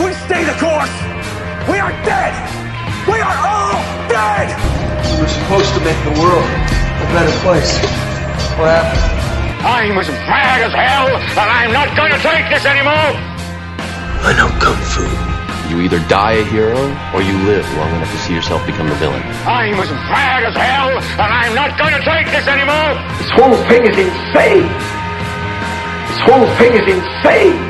We stay the course. We are dead. We are all dead. We were supposed to make the world a better place. What happened? I'm as mad as hell, and I'm not going to take this anymore. I know kung fu. You either die a hero or you live long enough to see yourself become the villain. I'm as mad as hell, and I'm not going to take this anymore. This whole thing is insane. This whole thing is insane.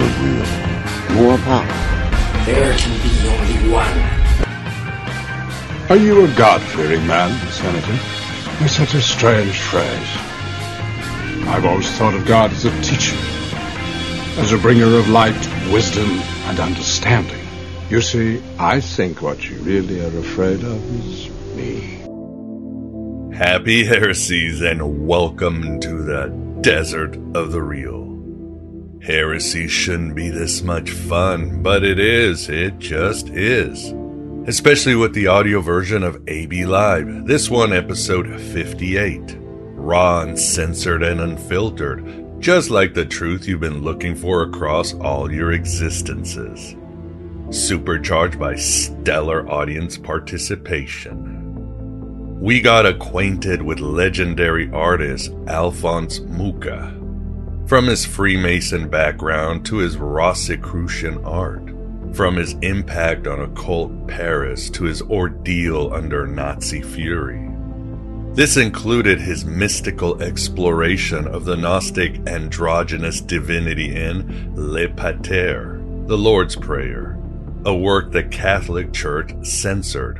the real. More power. There can be only one. Are you a God-fearing man, Senator? It's such a strange phrase. I've always thought of God as a teacher, as a bringer of light, wisdom, and understanding. You see, I think what you really are afraid of is me. Happy heresies and welcome to the desert of the real. Heresy shouldn't be this much fun, but it is. It just is. Especially with the audio version of AB Live. This one, episode 58. Raw, uncensored, and unfiltered, just like the truth you've been looking for across all your existences. Supercharged by stellar audience participation. We got acquainted with legendary artist Alphonse Mucha from his Freemason background to his Rosicrucian art, from his impact on occult Paris to his ordeal under Nazi fury. This included his mystical exploration of the Gnostic androgynous divinity in Le Pater, the Lord's Prayer, a work the Catholic Church censored.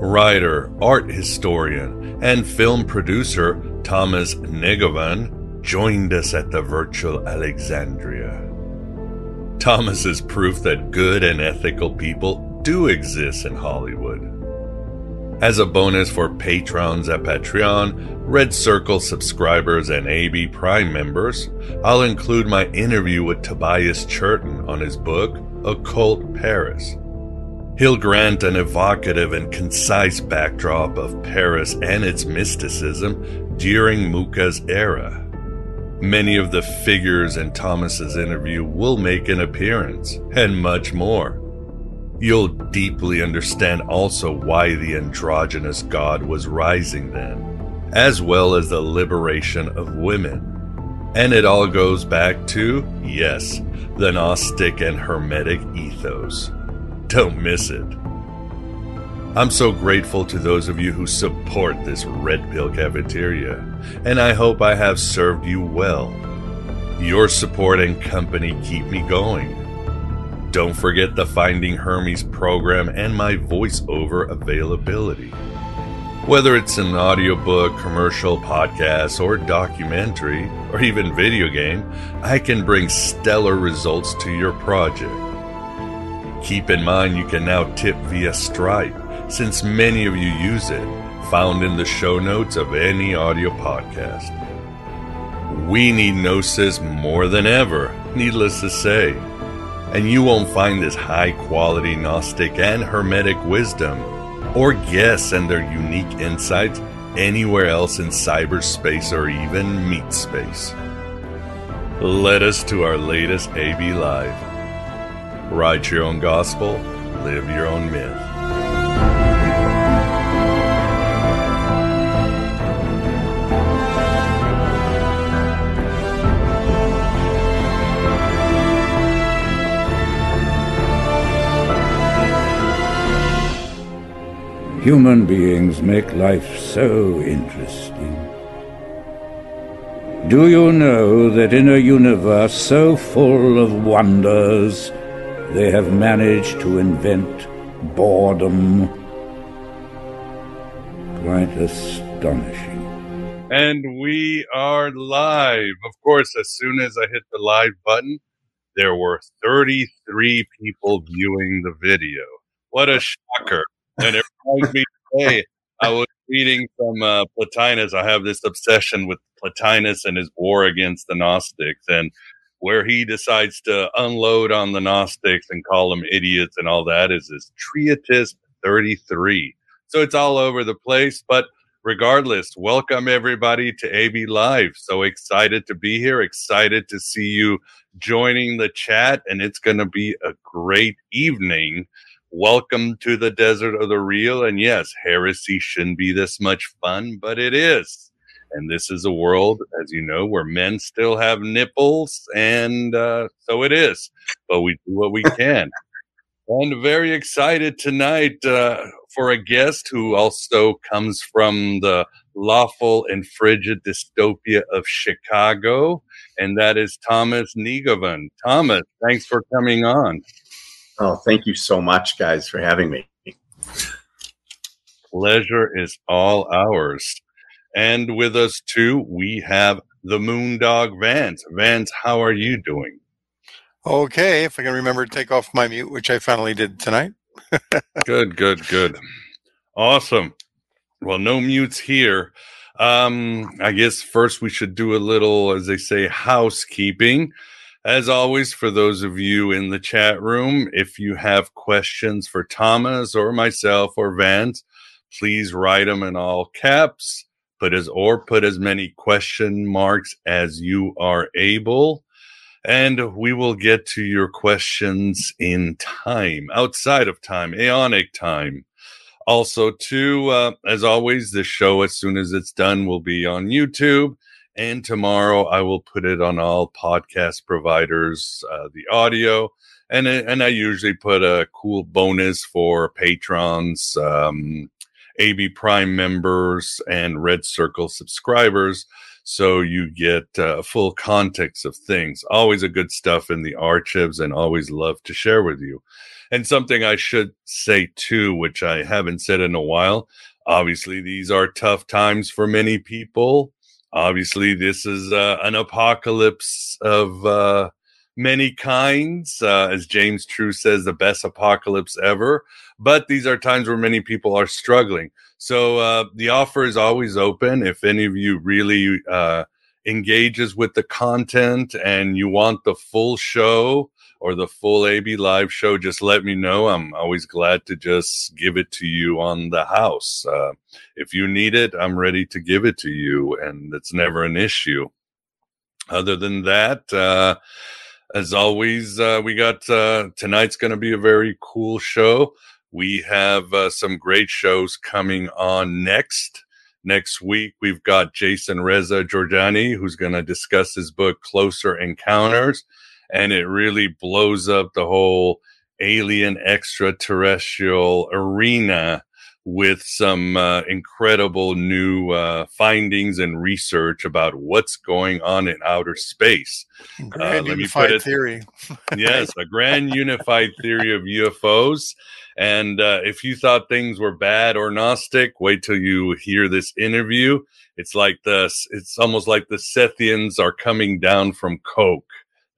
Writer, art historian, and film producer Thomas Negovan joined us at the virtual Alexandria. Thomas is proof that good and ethical people do exist in Hollywood. As a bonus for patrons at Patreon, Red Circle subscribers, and AB Prime members, I'll include my interview with Tobias Churton on his book, Occult Paris. He'll grant an evocative and concise backdrop of Paris and its mysticism during Mucha's era. Many of the figures in Thomas's interview will make an appearance, and much more. You'll deeply understand also why the androgynous god was rising then, as well as the liberation of women. And it all goes back to, yes, the Gnostic and Hermetic ethos. Don't miss it. I'm so grateful to those of you who support this Red Pill Cafeteria, and I hope I have served you well. Your support and company keep me going. Don't forget the Finding Hermes program and my voiceover availability. Whether it's an audiobook, commercial, podcast, or documentary, or even video game, I can bring stellar results to your project. Keep in mind you can now tip via Stripe, since many of you use it, found in the show notes of any audio podcast. We need Gnosis more than ever, needless to say. And you won't find this high quality Gnostic and Hermetic wisdom or guests and their unique insights anywhere else in cyberspace or even meat space. Let us to our latest AB Live. Write your own gospel, live your own myth. Human beings make life so interesting. Do you know that in a universe so full of wonders, they have managed to invent boredom? Quite astonishing. And we are live. Of course, as soon as I hit the live button, there were 33 people viewing the video. What a shocker and it reminds me today. I was reading from uh, Plotinus. I have this obsession with Plotinus and his war against the Gnostics, and where he decides to unload on the Gnostics and call them idiots and all that is this Treatise 33. So it's all over the place, but regardless, welcome everybody to AB Live. So excited to be here, excited to see you joining the chat, and it's going to be a great evening. Welcome to the desert of the real. And yes, heresy shouldn't be this much fun, but it is. And this is a world, as you know, where men still have nipples. And uh, so it is. But we do what we can. and very excited tonight uh, for a guest who also comes from the lawful and frigid dystopia of Chicago. And that is Thomas Negovan. Thomas, thanks for coming on. Oh, thank you so much, guys, for having me. Pleasure is all ours. And with us too, we have the Moondog Vance. Vance, how are you doing? Okay, if I can remember to take off my mute, which I finally did tonight. good, good, good. Awesome. Well, no mutes here. Um, I guess first we should do a little, as they say, housekeeping. As always, for those of you in the chat room, if you have questions for Thomas or myself or Vance, please write them in all caps. Put as or put as many question marks as you are able, and we will get to your questions in time, outside of time, aeonic time. Also, too, uh, as always, the show as soon as it's done will be on YouTube and tomorrow I will put it on all podcast providers, uh, the audio, and and I usually put a cool bonus for patrons, um, AB Prime members, and Red Circle subscribers. So you get uh, full context of things. Always a good stuff in the archives, and always love to share with you. And something I should say too, which I haven't said in a while. Obviously, these are tough times for many people obviously this is uh, an apocalypse of uh, many kinds uh, as james true says the best apocalypse ever but these are times where many people are struggling. So uh, the offer is always open. If any of you really uh, engages with the content and you want the full show or the full AB live show, just let me know. I'm always glad to just give it to you on the house. Uh, if you need it, I'm ready to give it to you, and it's never an issue. Other than that, uh, as always, uh, we got uh, tonight's going to be a very cool show. We have uh, some great shows coming on next. Next week, we've got Jason Reza Jorjani, who's going to discuss his book, Closer Encounters and it really blows up the whole alien extraterrestrial arena with some uh, incredible new uh, findings and research about what's going on in outer space. Grand uh, unified it, theory. yes, a grand unified theory of UFOs. And uh, if you thought things were bad or Gnostic, wait till you hear this interview. It's like the, it's almost like the Sethians are coming down from Coke.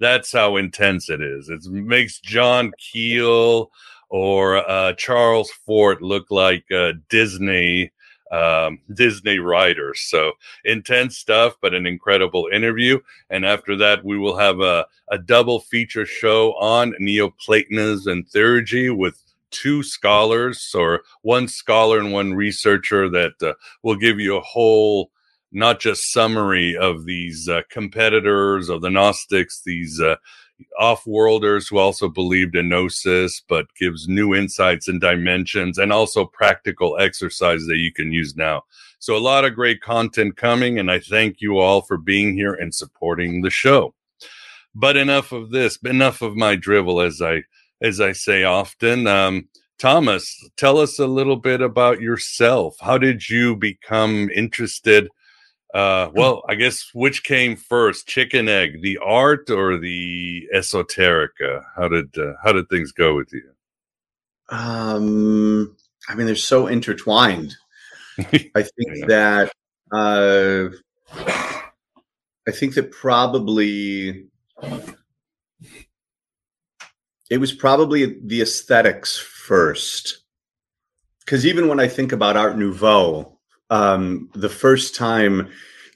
That's how intense it is. It makes John Keel or uh, Charles Fort look like uh, Disney um, Disney writers. So intense stuff, but an incredible interview. And after that, we will have a, a double feature show on Neoplatonism and theurgy with two scholars or one scholar and one researcher that uh, will give you a whole not just summary of these uh, competitors of the Gnostics, these uh, off-worlders who also believed in gnosis, but gives new insights and dimensions, and also practical exercise that you can use now. So a lot of great content coming, and I thank you all for being here and supporting the show. But enough of this. Enough of my drivel, as I as I say often. Um, Thomas, tell us a little bit about yourself. How did you become interested uh, well, I guess which came first, chicken egg, the art or the esoterica? How did uh, how did things go with you? Um, I mean, they're so intertwined. I think yeah. that uh, I think that probably it was probably the aesthetics first, because even when I think about Art Nouveau um, the first time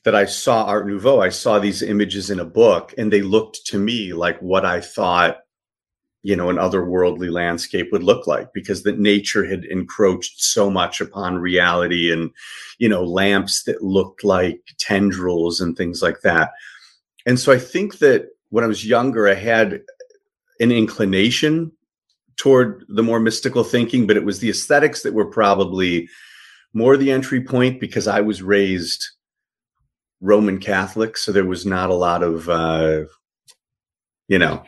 that I saw Art Nouveau, I saw these images in a book, and they looked to me like what I thought, you know, an otherworldly landscape would look like, because that nature had encroached so much upon reality, and you know, lamps that looked like tendrils and things like that. And so I think that when I was younger, I had an inclination toward the more mystical thinking, but it was the aesthetics that were probably more the entry point because I was raised Roman Catholic, so there was not a lot of, uh, you know,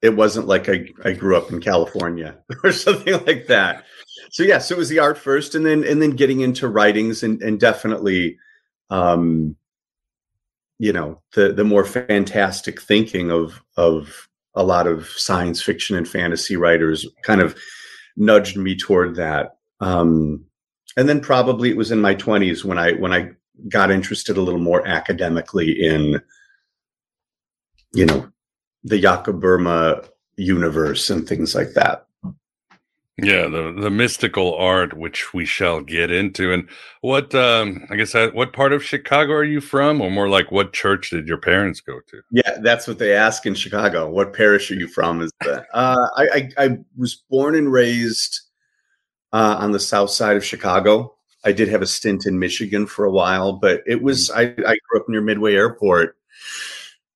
it wasn't like I, I grew up in California or something like that. So yeah, so it was the art first, and then and then getting into writings and and definitely, um, you know, the the more fantastic thinking of of a lot of science fiction and fantasy writers kind of nudged me toward that. Um, and then probably it was in my 20s when i when i got interested a little more academically in you know the Jakob Böhme universe and things like that. Yeah the the mystical art which we shall get into. And what um i guess that, what part of chicago are you from? Or more like what church did your parents go to? Yeah that's what they ask in chicago. What parish are you from is that uh I, I i was born and raised uh, on the south side of Chicago. I did have a stint in Michigan for a while, but it was I, I grew up near Midway Airport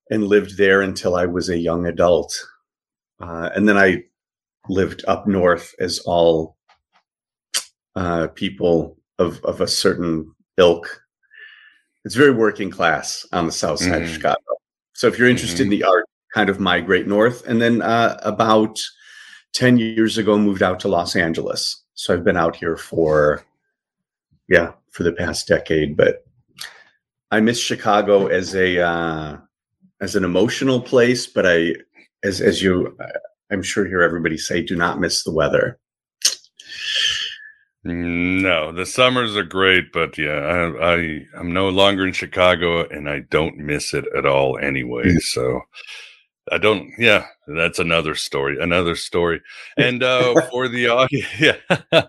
and lived there until I was a young adult, uh, and then I lived up north as all uh, people of of a certain ilk. It's very working class on the south side mm-hmm. of Chicago. So if you're interested mm-hmm. in the art, kind of migrate north, and then uh, about ten years ago moved out to Los Angeles so I've been out here for, yeah, for the past decade. But I miss Chicago as a uh, as an emotional place. But I, as as you, I'm sure hear everybody say, do not miss the weather. No, the summers are great, but yeah, I, I am no longer in Chicago, and I don't miss it at all anyway. Mm. So I don't. Yeah, that's another story. Another story. And uh, for the audience, yeah,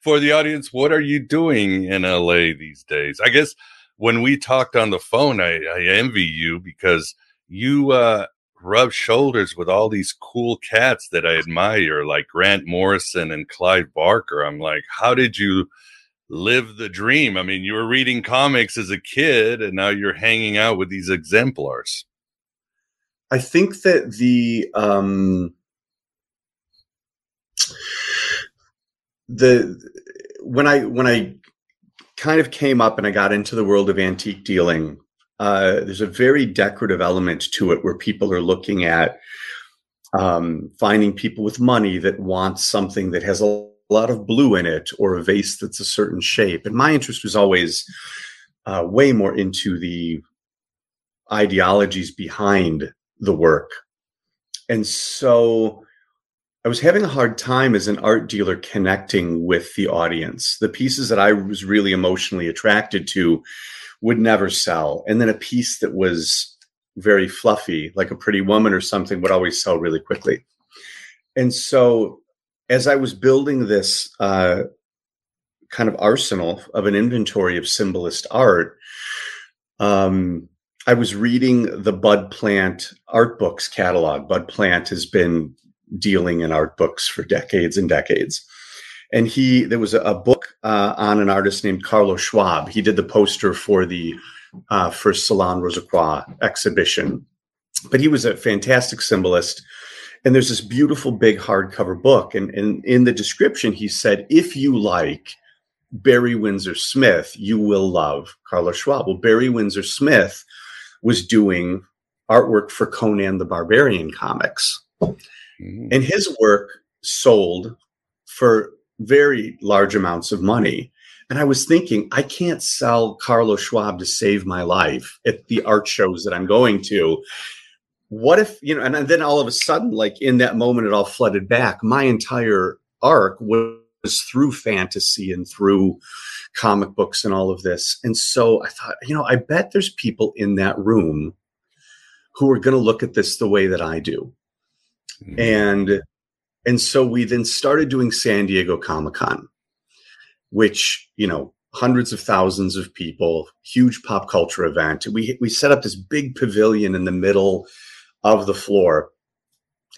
for the audience, what are you doing in LA these days? I guess when we talked on the phone, I, I envy you because you uh, rub shoulders with all these cool cats that I admire, like Grant Morrison and Clive Barker. I'm like, how did you? live the dream. I mean, you were reading comics as a kid and now you're hanging out with these exemplars. I think that the um, the when I when I kind of came up and I got into the world of antique dealing, uh, there's a very decorative element to it where people are looking at um, finding people with money that want something that has a lot of blue in it or a vase that's a certain shape. And my interest was always uh, way more into the ideologies behind the work. And so I was having a hard time as an art dealer connecting with the audience. The pieces that I was really emotionally attracted to would never sell. And then a piece that was very fluffy, like a pretty woman or something, would always sell really quickly. And so as I was building this uh, kind of arsenal of an inventory of symbolist art, um, I was reading the Bud Plant art books catalog. Bud Plant has been dealing in art books for decades and decades. And he, there was a, book uh, on an artist named Carlo Schwabe. He did the poster for the uh, first Salon Rose-Croix exhibition. But he was a fantastic symbolist. And there's this beautiful big hardcover book. And, and in the description, he said, if you like Barry Windsor Smith, you will love Carlo Schwabe. Well, Barry Windsor Smith was doing artwork for Conan the Barbarian comics. Mm-hmm. And his work sold for very large amounts of money. And I was thinking, I can't sell Carlo Schwabe to save my life at the art shows that I'm going to. What if, you know, and then all of a sudden, like in that moment, it all flooded back. My entire arc was through fantasy and through comic books and all of this. And so I thought, you know, I bet there's people in that room who are going to look at this the way that I do. Mm-hmm. And and so we then started doing San Diego Comic Con, which, you know, hundreds of thousands of people, huge pop culture event. We we set up this big pavilion in the middle of the floor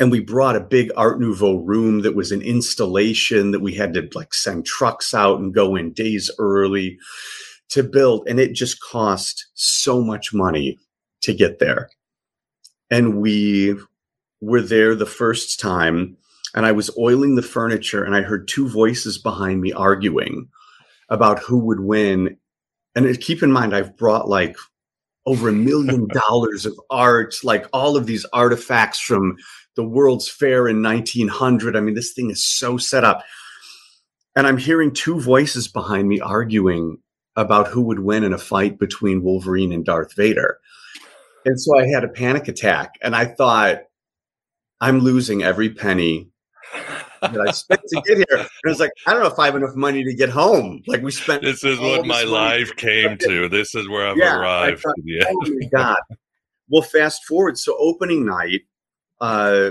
and we brought a big art nouveau room that was an installation that we had to like send trucks out and go in days early to build. And it just cost so much money to get there. And we were there the first time and i was oiling the furniture and i heard two voices behind me arguing about who would win. And uh, keep in mind i've brought like over a million dollars of art like all of these artifacts from the World's Fair in 1900. I mean, this thing is so set up. And I'm hearing two voices behind me arguing about who would win in a fight between Wolverine and Darth Vader. And so I had a panic attack and I thought, I'm losing every penny that I spent to get here. And I was like, I don't know if I have enough money to get home. Like we spent. This is what my life came to. This is where I've yeah, arrived. Thought, yeah. Oh my God. Well, fast forward. So opening night, uh,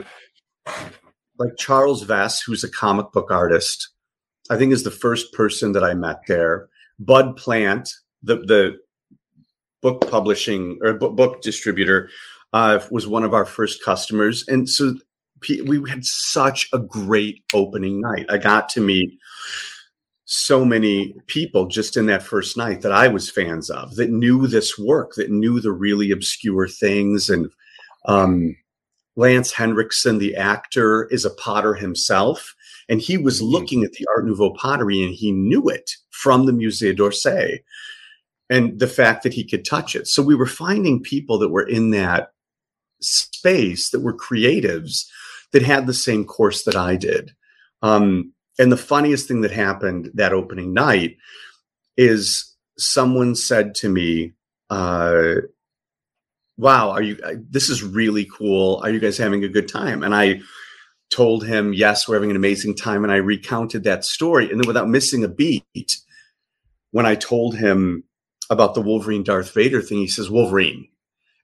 like Charles Vess, who's a comic book artist, I think is the first person that I met there. Bud Plant, the the book publishing or book, distributor, uh, was one of our first customers, and so we had such a great opening night. I got to meet so many people just in that first night that I was fans of that knew this work, that knew the really obscure things, and um, Lance Henriksen, the actor, is a potter himself. And he was mm-hmm. looking at the Art Nouveau pottery and he knew it from the Musée d'Orsay and the fact that he could touch it. So we were finding people that were in that space that were creatives that had the same course that I did. Um, and the funniest thing that happened that opening night is someone said to me, uh, wow, are you, uh, this is really cool. Are you guys having a good time? And I told him, yes, we're having an amazing time. And I recounted that story. And then without missing a beat, when I told him about the Wolverine Darth Vader thing, he says, Wolverine.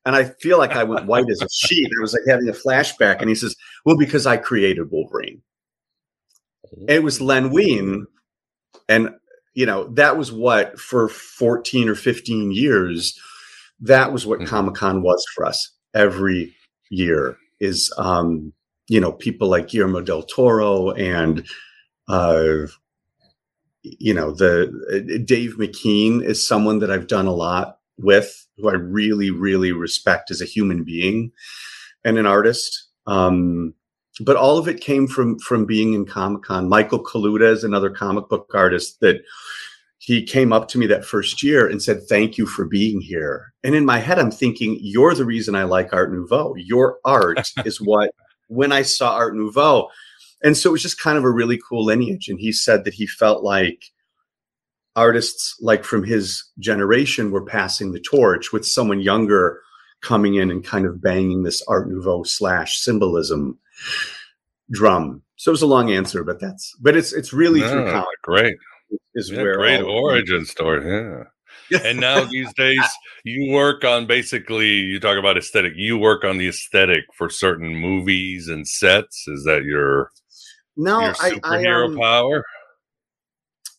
And I feel like I went white as a sheet. I was like having a flashback. And he says, well, because I created Wolverine. It was Len Wein. And, you know, that was what for 14 or 15 years, that was what mm-hmm. Comic Con was for us every year. Is um, you know people like Guillermo del Toro and uh, you know the uh, Dave McKean is someone that I've done a lot with, who I really really respect as a human being and an artist. Um, but all of it came from from being in Comic Con. Michael Kaluta is another comic book artist that he came up to me that first year and said, Thank you for being here. And in my head, I'm thinking, You're the reason I like Art Nouveau. Your art is what, when I saw Art Nouveau, and so it was just kind of a really cool lineage. And he said that he felt like artists like from his generation were passing the torch with someone younger coming in and kind of banging this Art Nouveau slash symbolism drum. So it was a long answer, but that's but it's it's really No, through comic great. Is Yeah, where great origin story. Yeah. and now these days you work on basically you talk about aesthetic you work on the aesthetic for certain movies and sets is that your No, your I, superhero I um, power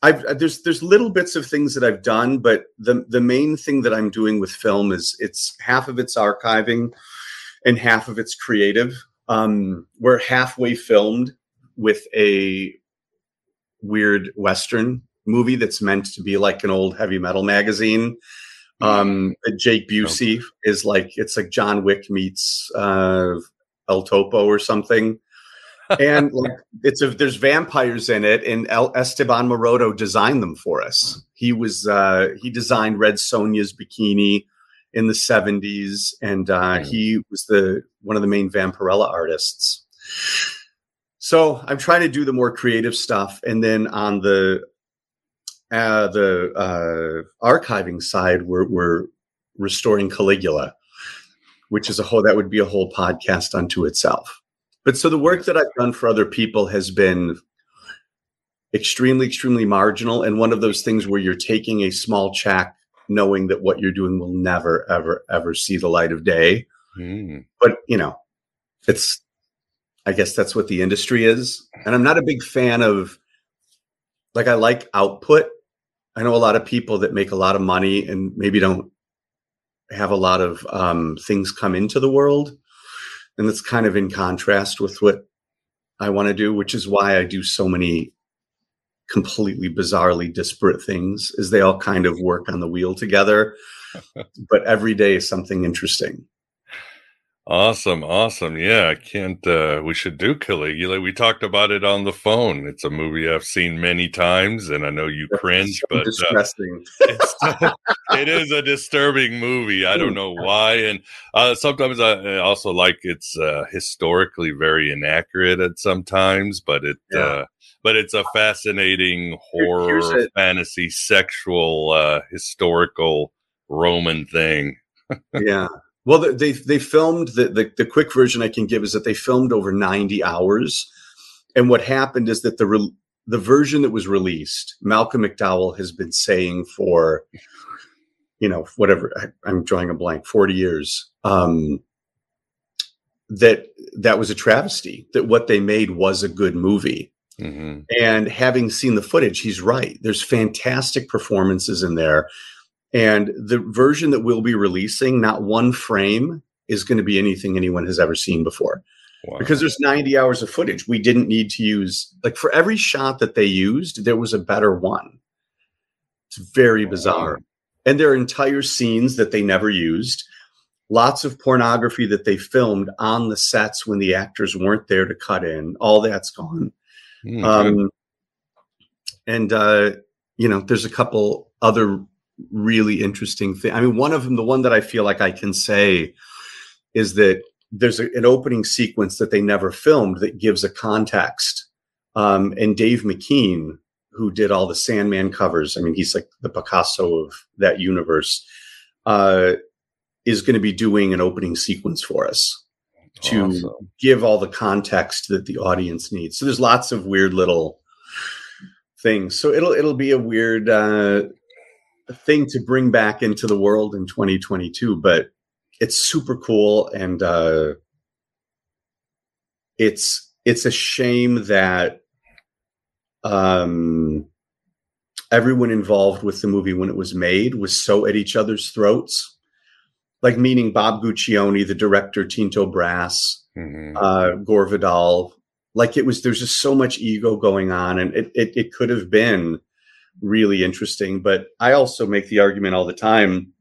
I've uh, there's there's little bits of things that I've done, but the the main thing that I'm doing with film is it's half of it's archiving and half of it's creative. Um, we're halfway filmed with a weird western movie that's meant to be like an old heavy metal magazine. Um, Jake Busey is like it's like John Wick meets uh, El Topo or something. And like it's a there's vampires in it and El, esteban maroto designed them for us. He was uh he designed red sonja's bikini in the 70s and uh he was the one of the main vampirella artists so i'm trying to do the more creative stuff and then on the uh the uh archiving side we're we're restoring caligula which is a whole that would be a whole podcast unto itself but so the work that I've done for other people has been extremely, extremely marginal. And one of those things where you're taking a small check, knowing that what you're doing will never, ever, ever see the light of day. Mm. But, you know, it's, I guess that's what the industry is. And I'm not a big fan of, like, I like output. I know a lot of people that make a lot of money and maybe don't have a lot of um, things come into the world and that's kind of in contrast with what I want to do, which is why I do so many completely bizarrely disparate things is they all kind of work on the wheel together but every day is something interesting awesome awesome. Yeah i can't uh we should do caligula we talked about it on the phone. It's a movie i've seen many times and i know you cringe so but uh, it's, it is a disturbing movie. I don't know why and uh sometimes i also like it's uh historically very inaccurate at sometimes but it Yeah. uh but it's a fascinating horror fantasy sexual uh historical roman thing. Yeah well they they filmed the, the the quick version i can give is that they filmed over 90 hours and what happened is that the re- the version that was released malcolm mcdowell has been saying for you know whatever I, i'm drawing a blank 40 years um that that was a travesty that what they made was a good movie Mhm. and having seen the footage, he's right. There's fantastic performances in there. And the version that we'll be releasing, not one frame is going to be anything anyone has ever seen before. Wow. Because there's 90 hours of footage. We didn't need to use, like, for every shot that they used, there was a better one. It's very bizarre. And there are entire scenes that they never used. Lots of pornography that they filmed on the sets when the actors weren't there to cut in. All that's gone. Mm, good. Um, and uh, you know, there's a couple other really interesting thing. I mean, one of them, the one that I feel like I can say, is that there's a, an opening sequence that they never filmed that gives a context. Um, and Dave McKean, who did all the Sandman covers, I mean, he's like the Picasso of that universe, uh, is going to be doing an opening sequence for us to Awesome. give all the context that the audience needs. So there's lots of weird little things. So it'll it'll be a weird uh, thing to bring back into the world in 2022, but it's super cool and uh, it's it's a shame that um, everyone involved with the movie when it was made was so at each other's throats like meaning Bob Guccione, the director, Tinto Brass, Mhm. uh, Gore Vidal. Like it was, there's just so much ego going on, and it, it it could have been really interesting. But I also make the argument all the time: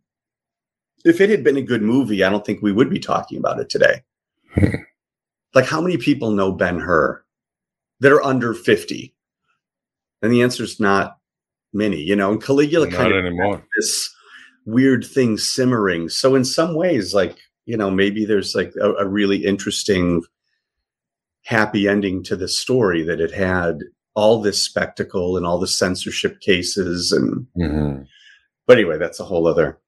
if it had been a good movie, I don't think we would be talking about it today. like, how many people know Ben Hur that are under fifty? And the answer is not many. You know, and Caligula Not kind of anymore. this weird thing simmering. So in some ways, like you know, maybe there's like a, a really interesting happy ending to the story that it had all this spectacle and all the censorship cases and mm-hmm. but anyway that's a whole other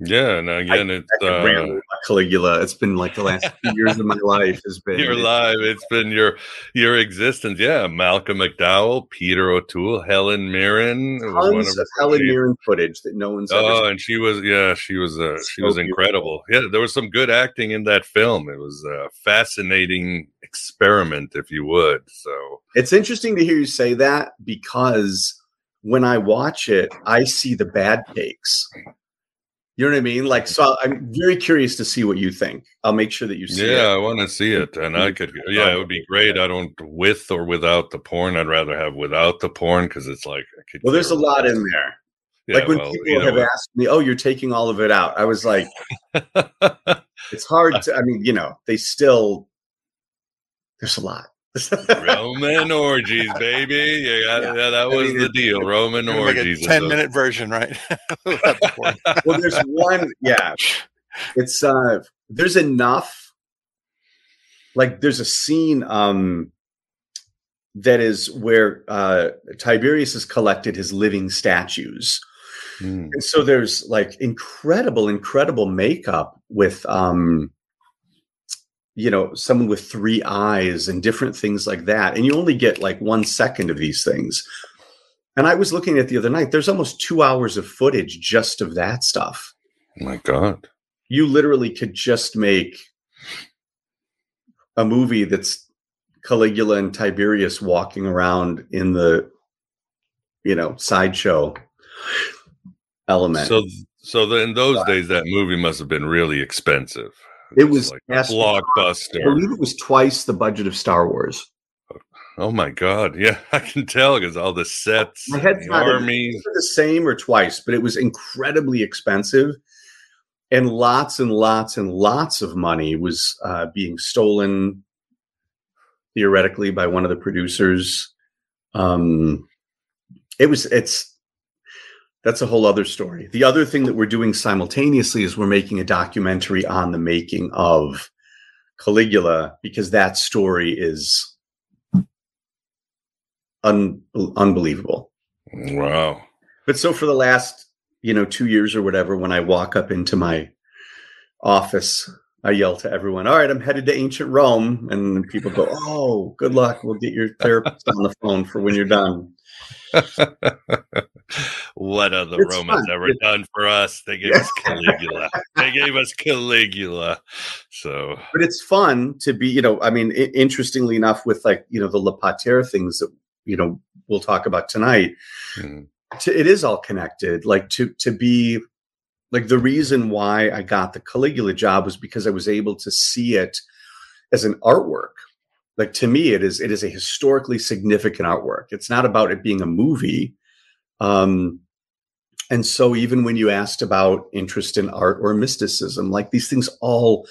yeah, and again, I, it's uh, Caligula. It's been like the last few years of my life has been your life. It's been your your existence. Yeah, Malcolm McDowell, Peter O'Toole, Helen Mirren. Tons of, Helen Mirren footage that no one's. Oh, and she was yeah, she was uh, she so was incredible. Beautiful. Yeah, there was some good acting in that film. It was a fascinating experiment, if you would. So it's interesting to hear you say that because when I watch it, I see the bad takes you know what I mean? Like, so I'm very curious to see what you think. I'll make sure that you see yeah, it. Yeah, I want to see it. And I could, yeah, it would be great. I don't with or without the porn. I'd rather have without the porn because it's like, well, there's a lot in there. Yeah, like when well, people have what? asked me, "Oh, you're taking all of it out," I was like, "It's hard to." I mean, you know, they still there's a lot. Roman orgies, baby. You got, yeah. yeah that was the deal. Roman orgies. Like ten minute version, right? well, there's one. Yeah, it's uh, there's enough. Like, there's a scene um that is where uh Tiberius has collected his living statues. Mm. And so there's like incredible, incredible makeup with um you know someone with three eyes and different things like that and you only get like one second of these things. And i was looking at the other night there's almost two hours of footage just of that stuff. Oh my god. You literally could just make a movie that's caligula and tiberius walking around in the you know sideshow element. So so in those days that movie must have been really expensive it was like blockbuster. I believe it was twice the budget of Star Wars. Oh my god! Yeah, I can tell because all the sets, my head's the not armies, the same or twice, but it was incredibly expensive, and lots and lots and lots of money was uh, being stolen theoretically by one of the producers. Um, it was it's that's a whole other story. The other thing that we're doing simultaneously is we're making a documentary on the making of Caligula because that story is un- unbelievable. Wow. But so for the last, you know, 2 years or whatever when I walk up into my office, I yell to everyone, "All right, I'm headed to ancient Rome." And people go, "Oh, good luck. We'll get your therapist on the phone for when you're done." what are the it's Romans fun. ever it's, done for us? They gave us Caligula. they gave us Caligula. So, but it's fun to be, you know, I mean, I- interestingly enough, with like, you know, the Le Pater things that, you know, we'll talk about tonight, mm. to, it is all connected. Like to, to be like the reason why I got the Caligula job was because I was able to see it as an artwork like to me it is it is a historically significant artwork. It's not about it being a movie um and so even when you asked about interest in art or mysticism like these things all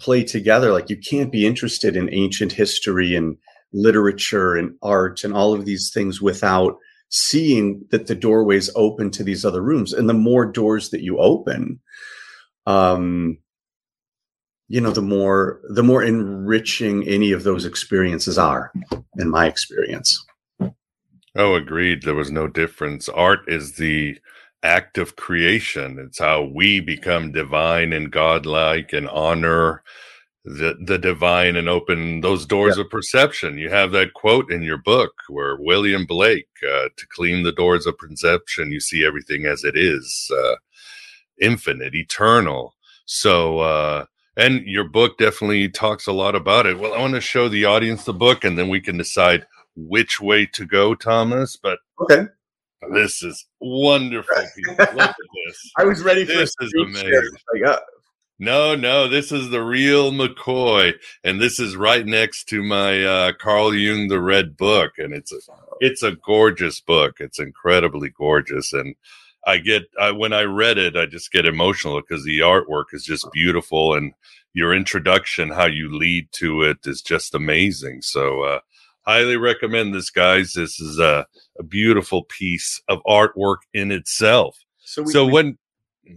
play together. Like you can't be interested in ancient history and literature and art and all of these things without seeing that the doorways open to these other rooms. And the more doors that you open um you know the more the more enriching any of those experiences are in my experience. Oh agreed. There was no difference. Art is the act of creation. It's how we become divine and godlike and honor the the divine and open those doors yeah. of perception. You have that quote in your book where william blake uh, to clean the doors of perception you see everything as it is uh, infinite eternal. So uh, and your book definitely talks a lot about it. Well, I want to show the audience the book, and then we can decide which way to go, Thomas. But okay, this is wonderful. Look at this. I was ready for this. Is amazing. Like, uh, no, no, this is the real McCoy, and this is right next to my uh, Carl Jung the Red Book, and it's a it's a gorgeous book. It's incredibly gorgeous, and I get I, when I read it, I just get emotional because the artwork is just beautiful, and your introduction, how you lead to it, is just amazing. So, uh, highly recommend this, guys. This is a, a beautiful piece of artwork in itself. So, we, so we, when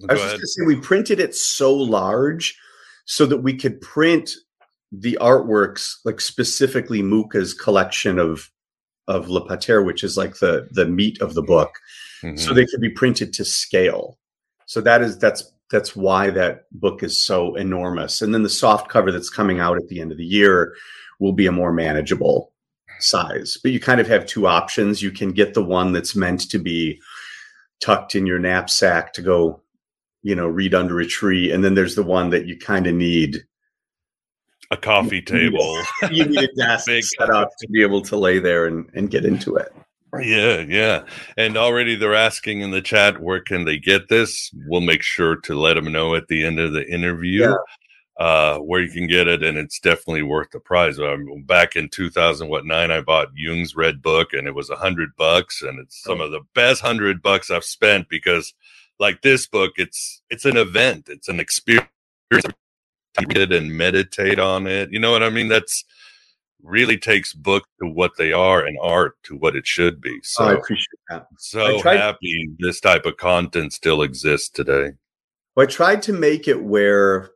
I was just going to say, we printed it so large so that we could print the artworks, like specifically Mucha's collection of of Le Pater, which is like the the meat of the book, mm-hmm. so they could be printed to scale. So that is that's that's why that book is so enormous. And then the soft cover that's coming out at the end of the year will be a more manageable size. But you kind of have two options. You can get the one that's meant to be tucked in your knapsack to go, you know, read under a tree, and then there's the one that you kind of need a coffee table. you need a desk set up to be able to lay there and, and get into it. Yeah, yeah. And already they're asking in the chat where can they get this? We'll make sure to let them know at the end of the interview yeah. uh, where you can get it, and it's definitely worth the price. Um, back in 2009, I bought Jung's Red Book, and it was a hundred bucks, and it's some of the best hundred bucks I've spent because, like this book, it's it's an event, it's an experience. It and meditate on it. You know what I mean? That's really takes book to what they are and art to what it should be. So oh, I appreciate that. So tried, happy this type of content still exists today. Well, I tried to make it where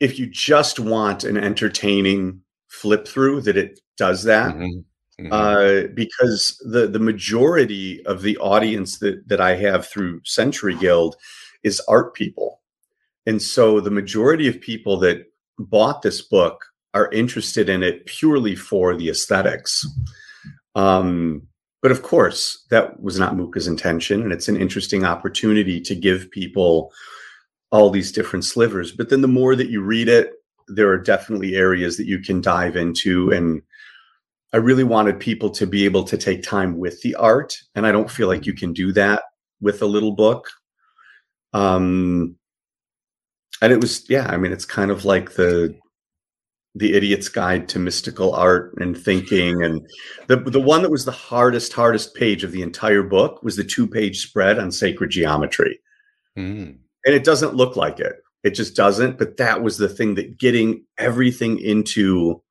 if you just want an entertaining flip through, that it does that. Mm-hmm. Mm-hmm. Uh, because the the majority of the audience that that I have through Century Guild is art people, and so the majority of people that bought this book are interested in it purely for the aesthetics. Um, but of course, that was not Mucha's intention, and it's an interesting opportunity to give people all these different slivers. But then the more that you read it, there are definitely areas that you can dive into. And I really wanted people to be able to take time with the art, and I don't feel like you can do that with a little book. Um, and it was, yeah, I mean, it's kind of like the the idiot's guide to mystical art and thinking. And the the one that was the hardest hardest page of the entire book was the two page spread on sacred geometry. Mm. and it doesn't look like it. It just doesn't. But that was the thing that getting everything into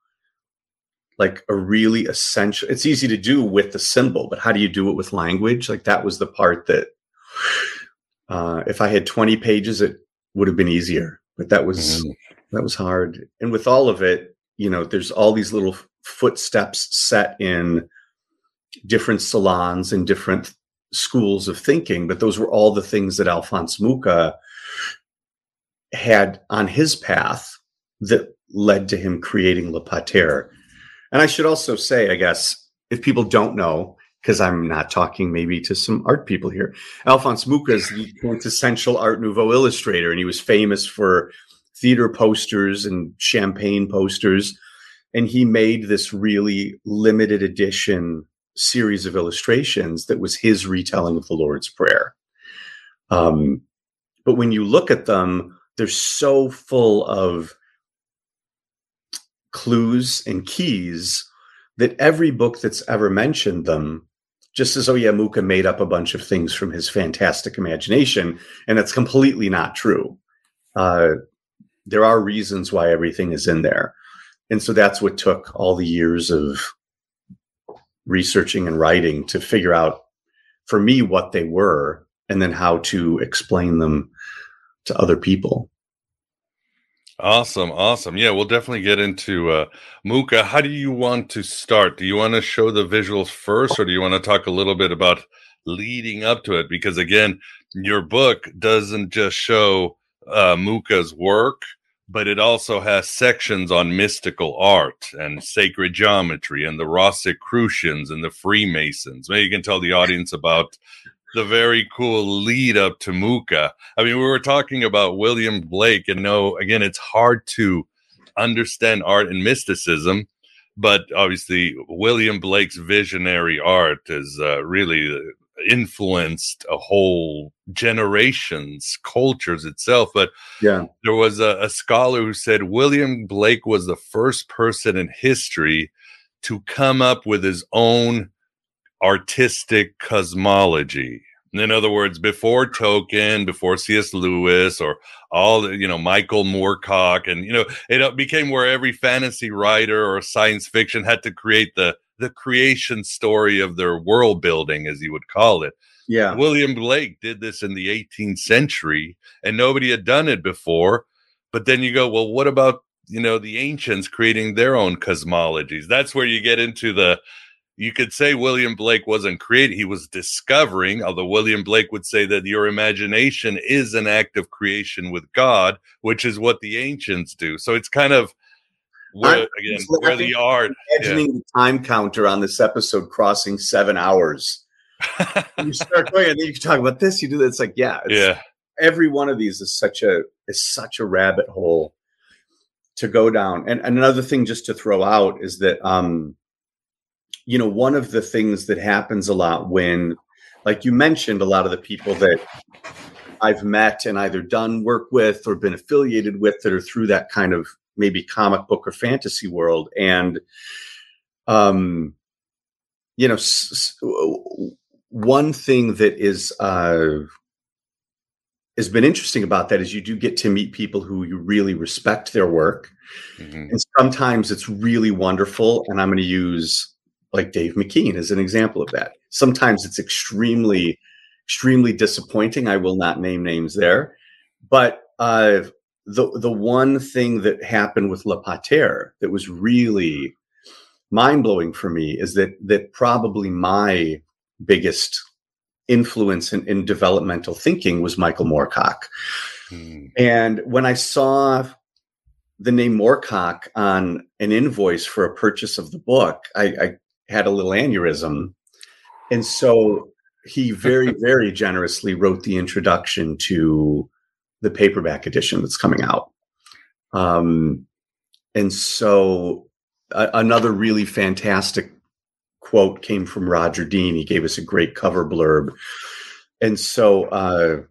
like a really essential it's easy to do with the symbol but how do you do it with language? Like that was the part that uh, if i had 20 pages it would have been easier but that was mm that was hard. And with all of it, you know, there's all these little footsteps set in different salons and different schools of thinking, but those were all the things that Alphonse Mucha had on his path that led to him creating Le Pater. And I should also say, I guess, if people don't know, because I'm not talking maybe to some art people here, Alphonse Mucha is the quintessential Art Nouveau illustrator, and he was famous for theater posters and champagne posters. And he made this really limited edition series of illustrations that was his retelling of the Lord's Prayer. Um, but when you look at them, they're so full of clues and keys that every book that's ever mentioned them just as yeah made up a bunch of things from his fantastic imagination and it's completely not true uh, there are reasons why everything is in there. And so that's what took all the years of researching and writing to figure out for me what they were and then how to explain them to other people. Awesome, awesome. Yeah, we'll definitely get into uh Mucha. How do you want to start? Do you want to show the visuals first or do you want to talk a little bit about leading up to it because again, your book doesn't just show uh, Mucha's work, but it also has sections on mystical art and sacred geometry and the Rosicrucians and the Freemasons. Maybe you can tell the audience about the very cool lead up to Mucha. I mean, we were talking about William Blake, and no, again, it's hard to understand art and mysticism, but obviously, William Blake's visionary art has uh, really influenced a whole generations cultures itself but yeah there was a, a, scholar who said william blake was the first person in history to come up with his own artistic cosmology in other words before tolkien before cs lewis or all the you know michael moorcock and you know it uh, became where every fantasy writer or science fiction had to create the the creation story of their world building, as you would call it. Yeah. William Blake did this in the 18th century and nobody had done it before. But then you go, well, what about you know the ancients creating their own cosmologies. That's where you get into the you could say William Blake wasn't creating, he was discovering, although William Blake would say that your imagination is an act of creation with God, which is what the ancients do. So it's kind of where, again, where the art. Imagining yeah. the time counter on this episode crossing seven hours. you start going, and then you talk about this, you do that. It's like, yeah, it's, yeah. Every one of these is such a is such a rabbit hole to go down. And, and another thing just to throw out is that um you know, one of the things that happens a lot when, like you mentioned, a lot of the people that I've met and either done work with or been affiliated with that are through that kind of maybe comic book or fantasy world. And, um, you know, s- s- one thing that is, uh, has been interesting about that is you do get to meet people who you really respect their work. Mm-hmm. And sometimes it's really wonderful. And I'm going to use like Dave McKean is an example of that. Sometimes it's extremely, extremely disappointing. I will not name names there, but uh, the the one thing that happened with Le Pater that was really mind blowing for me is that that probably my biggest influence in, in developmental thinking was Michael Moorcock. Hmm. And when I saw the name Moorcock on an invoice for a purchase of the book, I, I had a little aneurysm. And so he very, very generously wrote the introduction to the paperback edition that's coming out. Um, and so a- another really fantastic quote came from Roger Dean. He gave us a great cover blurb. And so uh,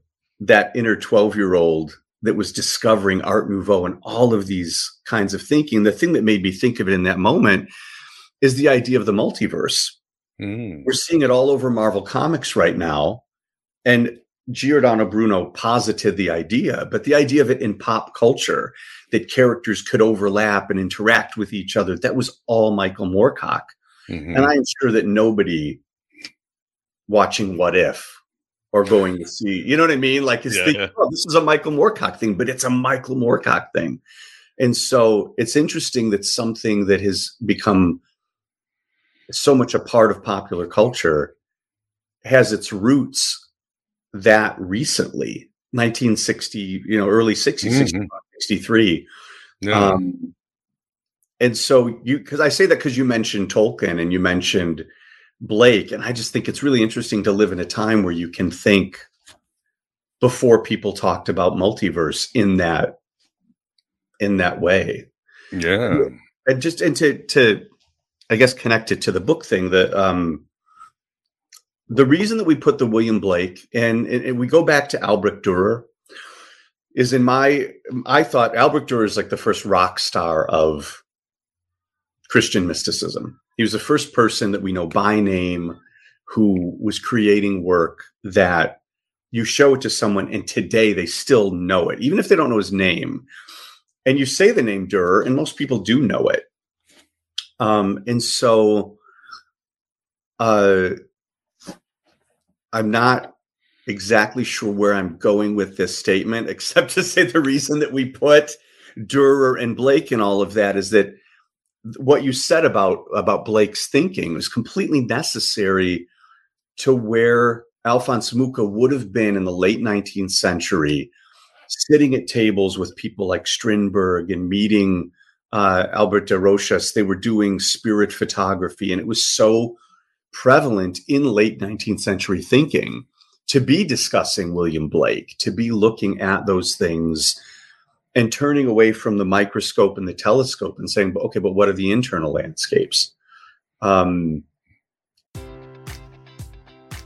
that inner 12 year old that was discovering Art Nouveau and all of these kinds of thinking, the thing that made me think of it in that moment is the idea of the multiverse. Mm. We're seeing it all over Marvel Comics right now. And Giordano Bruno posited the idea, but the idea of it in pop culture that characters could overlap and interact with each other, that was all Michael Moorcock. Mm-hmm. And I'm sure that nobody watching What If or going to see, you know what I mean? Like, is yeah, thinking, yeah. oh, this is a Michael Moorcock thing, but it's a Michael Moorcock thing. And so it's interesting that something that has become so much a part of popular culture has its roots that recently 1960 you know early 60s mm-hmm. 63 yeah. um, and so you because i say that because you mentioned tolkien and you mentioned blake and i just think it's really interesting to live in a time where you can think before people talked about multiverse in that in that way yeah and just and to to I guess connected to the book thing that um, the reason that we put the William Blake and, and we go back to Albrecht Dürer is in my I thought Albrecht Dürer is like the first rock star of Christian mysticism. He was the first person that we know by name who was creating work that you show it to someone and today they still know it, even if they don't know his name. And you say the name Dürer, and most people do know it. Um, and so uh, I'm not exactly sure where I'm going with this statement, except to say the reason that we put Dürer and Blake and all of that is that what you said about about Blake's thinking was completely necessary to where Alphonse Mucha would have been in the late 19th century, sitting at tables with people like Strindberg and meeting uh, Albert de Rochas, they were doing spirit photography, and it was so prevalent in late 19th century thinking to be discussing William Blake, to be looking at those things and turning away from the microscope and the telescope and saying, okay, but what are the internal landscapes? Um,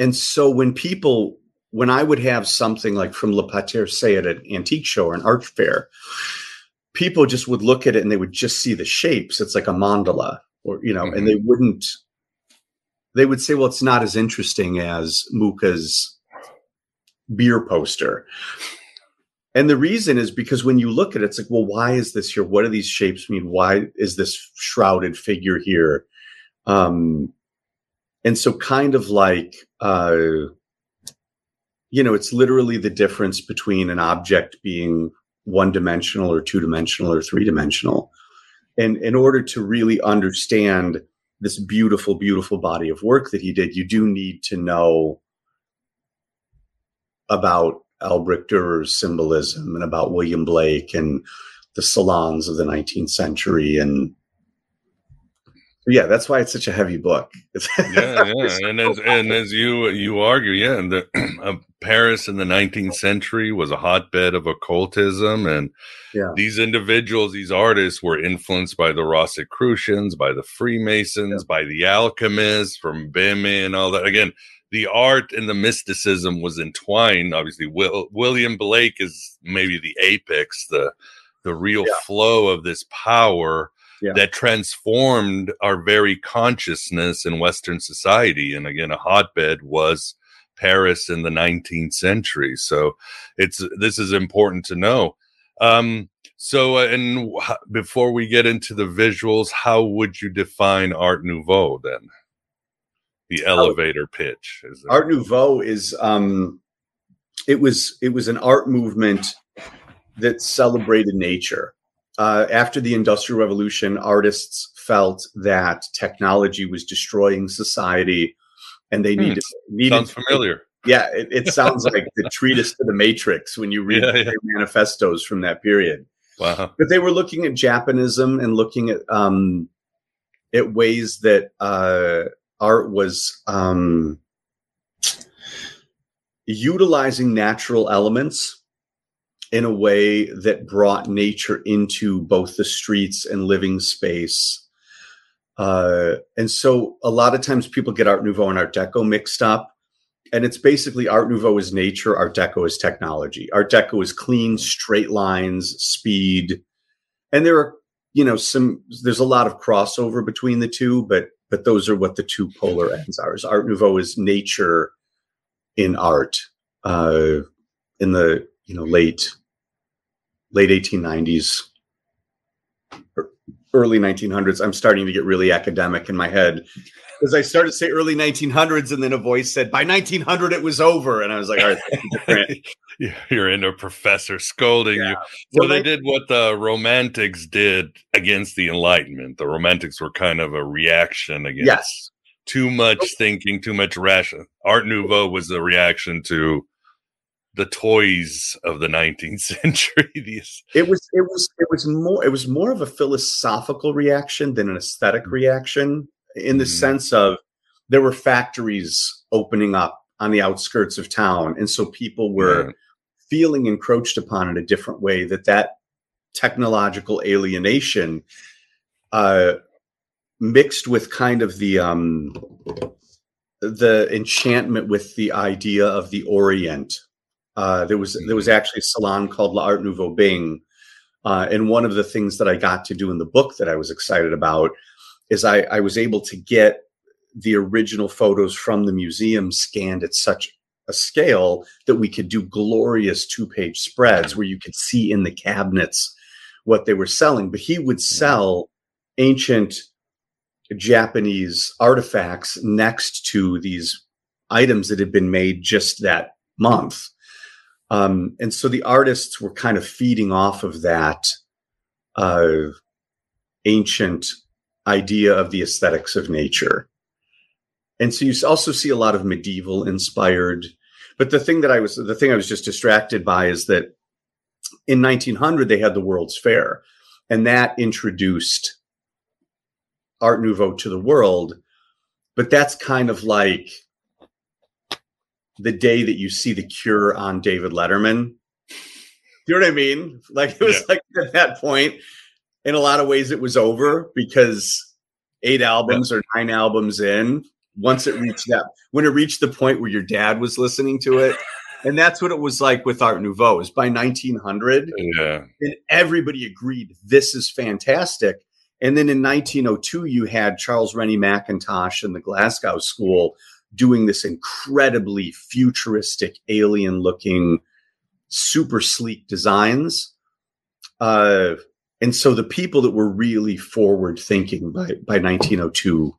And so when people, when I would have something like from Le Pater say at an antique show or an art fair, people just would look at it and they would just see the shapes. It's like a mandala, or you know, mm-hmm. and they wouldn't. They would say, "Well, it's not as interesting as Mucha's beer poster." And the reason is because when you look at it, it's like, well, why is this here? What do these shapes mean? Why is this shrouded figure here? Um, and so kind of like uh you know it's literally the difference between an object being one dimensional or two dimensional or three dimensional and in order to really understand this beautiful beautiful body of work that he did you do need to know about albrecht durer's symbolism and about william blake and the salons of the 19th century and yeah, that's why it's such a heavy book. yeah, yeah, and as and as you you argue, yeah, the uh, Paris in the 19th century was a hotbed of occultism, and yeah. these individuals, these artists, were influenced by the Rosicrucians, by the Freemasons, yeah. by the alchemists from Boehme and all that. Again, the art and the mysticism was entwined. Obviously, Will, William Blake is maybe the apex, the the real yeah. flow of this power yeah. that transformed our very consciousness in Western society. And again, a hotbed was Paris in the 19th century. So it's this is important to know. Um, so, uh, and before we get into the visuals, how would you define Art Nouveau then? The elevator pitch. Art Nouveau is um, it was it was an art movement that celebrated nature uh, after the Industrial Revolution, artists felt that technology was destroying society, and they needed hmm. needed. Sounds familiar. Yeah, it, it sounds like the treatise to the Matrix when you read yeah, yeah. manifestos from that period. Wow! But they were looking at Japanism and looking at um, at ways that uh, art was um, utilizing natural elements in a way that brought nature into both the streets and living space. Uh, and so a lot of times people get Art Nouveau and Art Deco mixed up. And it's basically Art Nouveau is nature, Art Deco is technology. Art Deco is clean, straight lines, speed. And there are, you know, some there's a lot of crossover between the two, but but those are what the two polar ends are. Is Art Nouveau is nature in art uh, in the you know late late 1890s, er, early 1900s. I'm starting to get really academic in my head because I started to say early 1900s, and then a voice said by 1900 it was over, and I was like, all right, you're in a professor scolding yeah. you. So well, they did what the Romantics did against the Enlightenment. The Romantics were kind of a reaction against. Yes. Too much oh. thinking, too much ration. Art Nouveau was the reaction to the toys of the 19th century. These it was it was it was more it was more of a philosophical reaction than an aesthetic mm-hmm. reaction in the mm-hmm. sense of there were factories opening up on the outskirts of town and so people were yeah. feeling encroached upon in a different way that that technological alienation uh mixed with kind of the um the enchantment with the idea of the orient uh, there was there was mm-hmm. actually a salon called La Art Nouveau Bing, uh, and one of the things that I got to do in the book that I was excited about is I, I was able to get the original photos from the museum scanned at such a scale that we could do glorious two page spreads where you could see in the cabinets what they were selling. But he would sell ancient Japanese artifacts next to these items that had been made just that month. Um, and so the artists were kind of feeding off of that uh, ancient idea of the aesthetics of nature. And so you also see a lot of medieval inspired. But the thing that I was, the thing I was just distracted by is that in 1900, they had the World's Fair, and that introduced Art Nouveau to the world. But that's kind of like the day that you see the cure on David Letterman. do You know what I mean? Like it was yeah. like at that point, in a lot of ways, it was over because eight albums or nine albums in, once it reached that, when it reached the point where your dad was listening to it, and that's what it was like with Art Nouveau. Is by 1900, yeah, and everybody agreed this is fantastic. And then in 1902, you had Charles Rennie Mackintosh and the Glasgow School doing this incredibly futuristic, alien looking, super sleek designs. Uh, and so the people that were really forward thinking by, by 1902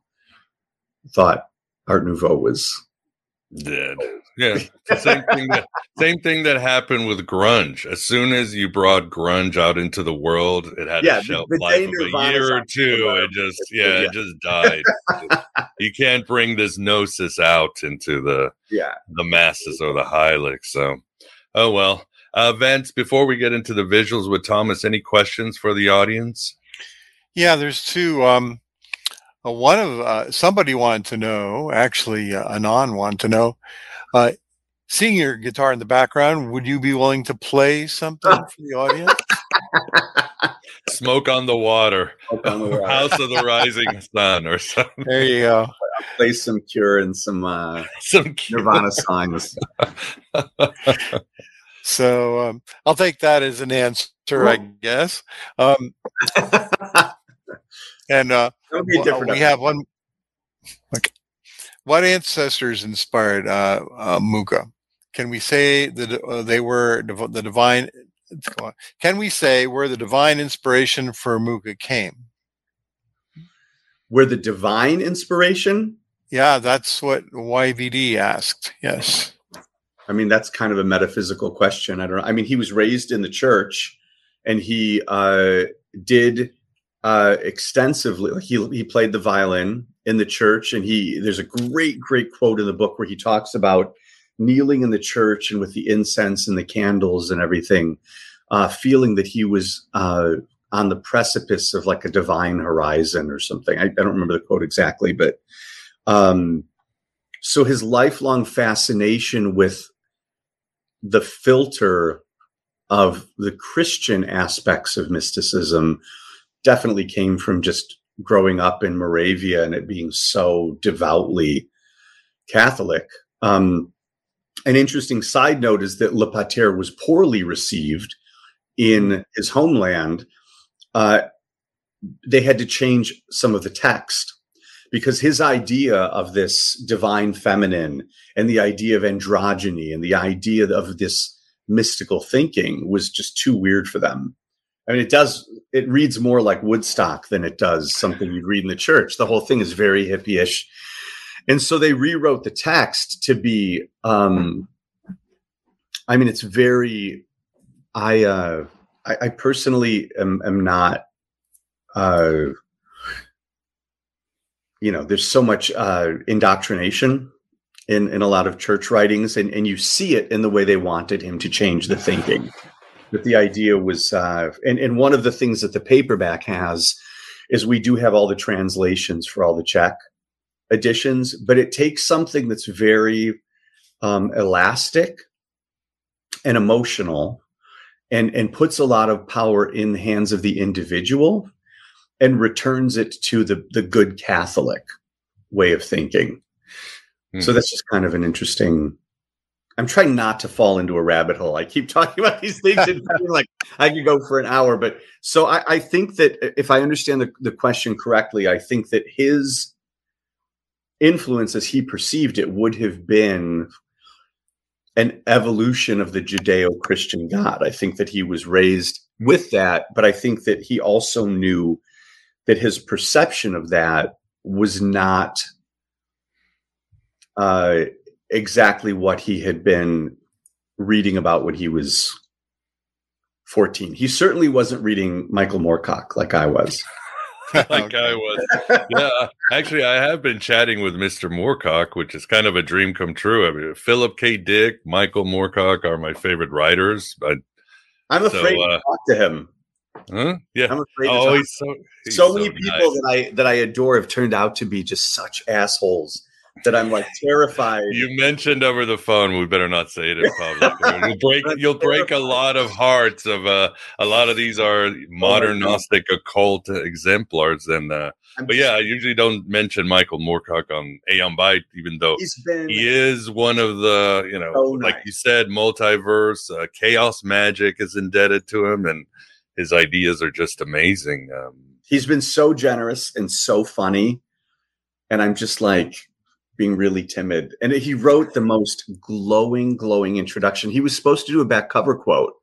thought Art Nouveau was dead. Yeah, same thing. That, same thing that happened with grunge. As soon as you brought grunge out into the world, it had yeah, a shelf life of a year or two. It just yeah, yeah, it just died. you can't bring this gnosis out into the yeah the masses or the hylics. So, oh well. Uh, Vance, before we get into the visuals with Thomas, any questions for the audience? Yeah, there's two. Um, uh, one of uh, somebody wanted to know, actually, uh, Anon wanted to know, uh, seeing your guitar in the background, would you be willing to play something for the audience? Smoke on the water, on the water. House of the Rising Sun, or something. There you go. I'll play some Cure and some uh, some Nirvana songs. so um, I'll take that as an answer, well, I guess. Um, and uh, we have one. What ancestors inspired uh, uh, Mucha? Can we say that uh, they were div- the divine? Can we say where the divine inspiration for Mucha came? Where the divine inspiration? Yeah, that's what YVD asked. Yes. I mean, that's kind of a metaphysical question. I don't know. I mean, he was raised in the church and he uh, did uh, extensively. He, he played the violin in the church and he there's a great great quote in the book where he talks about kneeling in the church and with the incense and the candles and everything uh, feeling that he was uh, on the precipice of like a divine horizon or something. I, I don't remember the quote exactly but um, so his lifelong fascination with the filter of the christian aspects of mysticism definitely came from just growing up in Moravia and it being so devoutly Catholic. Um, an interesting side note is that Le Pater was poorly received in his homeland. Uh, they had to change some of the text because his idea of this divine feminine and the idea of androgyny and the idea of this mystical thinking was just too weird for them. I mean, it does. It reads more like Woodstock than it does something you'd read in the church. The whole thing is very hippie-ish, and so they rewrote the text to be. Um, I mean, it's very. I uh, I, I personally am, am not. Uh, you know, there's so much uh, indoctrination in in a lot of church writings, and and you see it in the way they wanted him to change the thinking that the idea was, uh, and, and one of the things that the paperback has is we do have all the translations for all the Czech editions, but it takes something that's very um, elastic and emotional and, and puts a lot of power in the hands of the individual and returns it to the, the good Catholic way of thinking. Mm-hmm. So hmm. that's just kind of an interesting I'm trying not to fall into a rabbit hole. I keep talking about these things and like I could go for an hour. But so I, I think that if I understand the, the question correctly, I think that his influence as he perceived it would have been an evolution of the Judeo-Christian God. I think that he was raised with that, but I think that he also knew that his perception of that was not uh, exactly what he had been reading about when he was 14. He certainly wasn't reading Michael Moorcock like I was. like I was. Yeah, actually, I have been chatting with Mr. Moorcock, which is kind of a dream come true. I mean, Philip K. Dick, Michael Moorcock are my favorite writers. But I'm afraid so, uh, to talk to him. Huh? Yeah, I'm afraid. Oh, he's so he's so many so people nice. that I that I adore have turned out to be just such assholes that I'm like terrified. You mentioned over the phone. We better not say it in public. you'll break. you'll break a lot of hearts. Of uh, a lot of these are modern oh Gnostic occult exemplars, and uh, but yeah, I usually don't mention Michael Moorcock on Aeon Byte, even though been, he is one of the you know, so nice. like you said, multiverse, uh, chaos magic is indebted to him, and his ideas are just amazing. Um, he's been so generous and so funny, and I'm just like being really timid. And he wrote the most glowing, glowing introduction. He was supposed to do a back cover quote.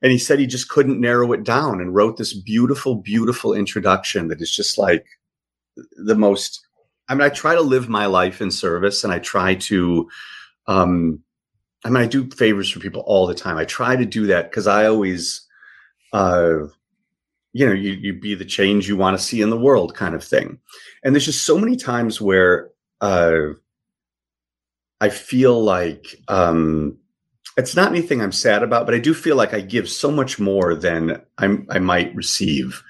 And he said he just couldn't narrow it down and wrote this beautiful, beautiful introduction that is just like the most. I mean, I try to live my life in service and I try to, um, I mean, I do favors for people all the time. I try to do that because I always, uh, you know, you, you be the change you want to see in the world kind of thing. And there's just so many times where uh, I feel like um, it's not anything I'm sad about, but I do feel like I give so much more than I'm, I might receive.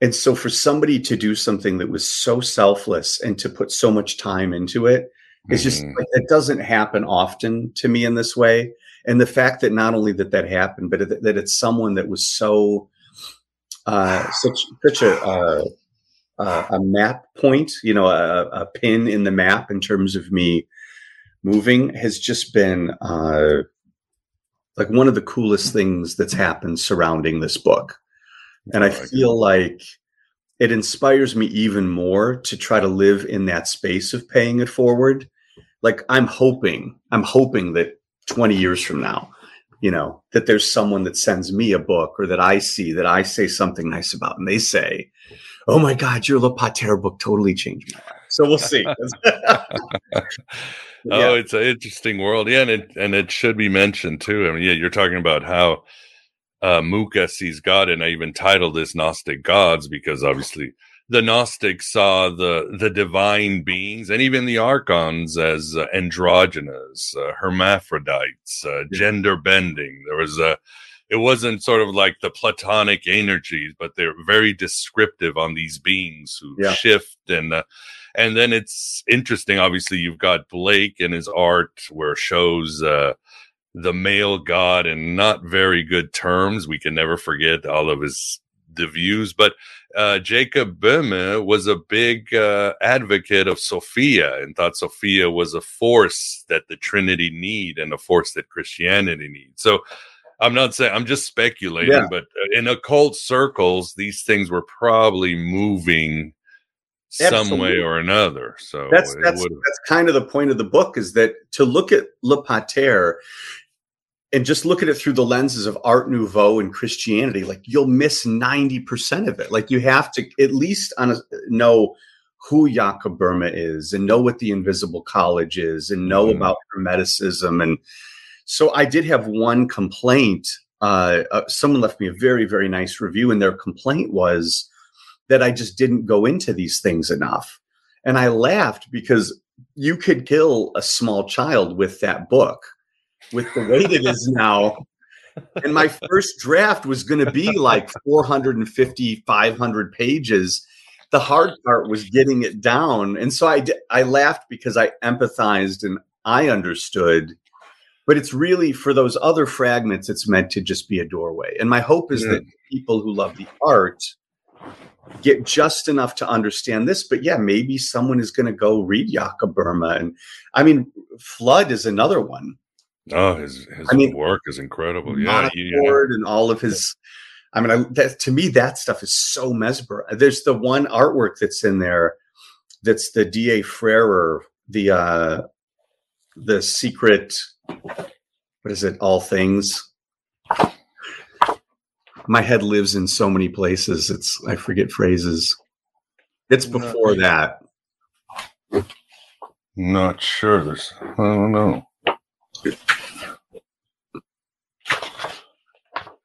And so for somebody to do something that was so selfless and to put so much time into it, it's just mm-hmm. like, it doesn't happen often to me in this way. And the fact that not only that that happened, but that it's someone that was so uh, such such a uh, uh, a map point, you know, a, a, pin in the map in terms of me moving has just been uh, like one of the coolest things that's happened surrounding this book. And I feel like it inspires me even more to try to live in that space of paying it forward. Like I'm hoping, I'm hoping that 20 years from now, you know, that there's someone that sends me a book or that I see that I say something nice about and they say, oh my God, your Le Pater book totally changed my life. So we'll see. Oh, it's an interesting world. Yeah, and it and it should be mentioned too. I mean, yeah, you're talking about how uh Mucha sees God, and I even titled this Gnostic Gods because obviously the Gnostics saw the the divine beings and even the archons as uh, androgynous, uh, hermaphrodites, uh, gender bending. There was a it wasn't sort of like the platonic energies, but they're very descriptive on these beings who yeah. shift and uh, and then it's interesting. Obviously, you've got Blake and his art where it shows uh, the male god in not very good terms. We can never forget all of his the views, but uh, Jacob Boehme was a big uh, advocate of Sophia and thought Sophia was a force that the Trinity need and a force that Christianity needs. So I'm not saying I'm just speculating, yeah. but uh, in occult circles, these things were probably moving Absolutely. some way or another. So that's that's that's kind of the point of the book is that to look at Le Pater and just look at it through the lenses of Art Nouveau and Christianity, like you'll miss ninety percent of it. Like you have to at least on a, know who Jakob Boehme is and know what the Invisible College is and know mm. about Hermeticism and so I did have one complaint. Uh, uh, someone left me a very, very nice review, and their complaint was that I just didn't go into these things enough. And I laughed because you could kill a small child with that book, with the way it is now. And my first draft was going to be like 450, 500 pages. The hard part was getting it down. And so I, I laughed because I empathized and I understood but it's really for those other fragments it's meant to just be a doorway and my hope is yeah. that people who love the art get just enough to understand this but yeah maybe someone is going to go read Jakob Boehme and i mean Fludd is another one oh his, his I mean, work is incredible yeah, yeah. and all of his i mean I, that, to me that stuff is so mesmerizing there's the one artwork that's in there that's the da Frerer the uh the secret what is it? All things. My head lives in so many places. It's I forget phrases. It's before that. Not sure. There's I don't know.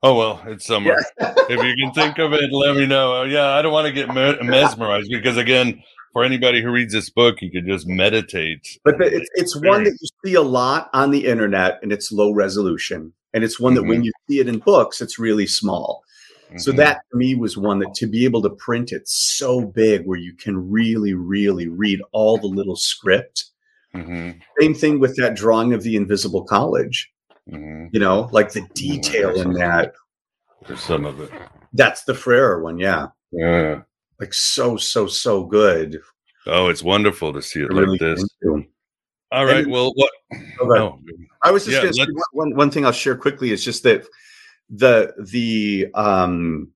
Oh well, it's summer. Yeah. if you can think of it, let me know. Yeah, I don't want to get me- mesmerized because again, for anybody who reads this book, you could just meditate. But the, it's, it's one that you see a lot on the internet, and it's low resolution, and it's one that mm-hmm. when you see it in books, it's really small. Mm-hmm. So that to me was one that to be able to print it so big where you can really, really read all the little script. Mm-hmm. Same thing with that drawing of the Invisible College. Mm-hmm. You know, like the detail in that. There's some of it. That's the Frere one, yeah. Yeah. Like so, so, so good. Oh, it's wonderful to see it really like this. All right. And, well, what? Oh, I was just yeah, going to one, one thing I'll share quickly is just that the the um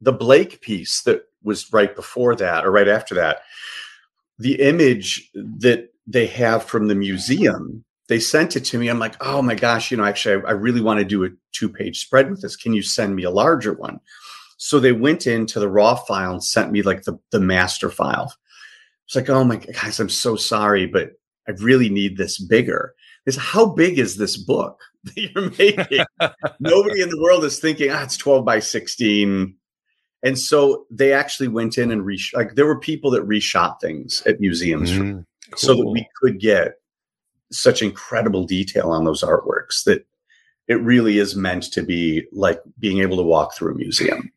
the Blake piece that was right before that or right after that, the image that they have from the museum they sent it to me. I'm like, oh my gosh, you know, actually, I, I really want to do a two page spread with this. Can you send me a larger one? So they went into the raw file and sent me like the, the master file. It's like, oh my guys, I'm so sorry, but I really need this bigger. Is how big is this book that you're making? Nobody in the world is thinking, ah, it's 12 by 16. And so they actually went in and re like there were people that reshot things at museums mm, cool. so that we could get such incredible detail on those artworks that it really is meant to be like being able to walk through a museum.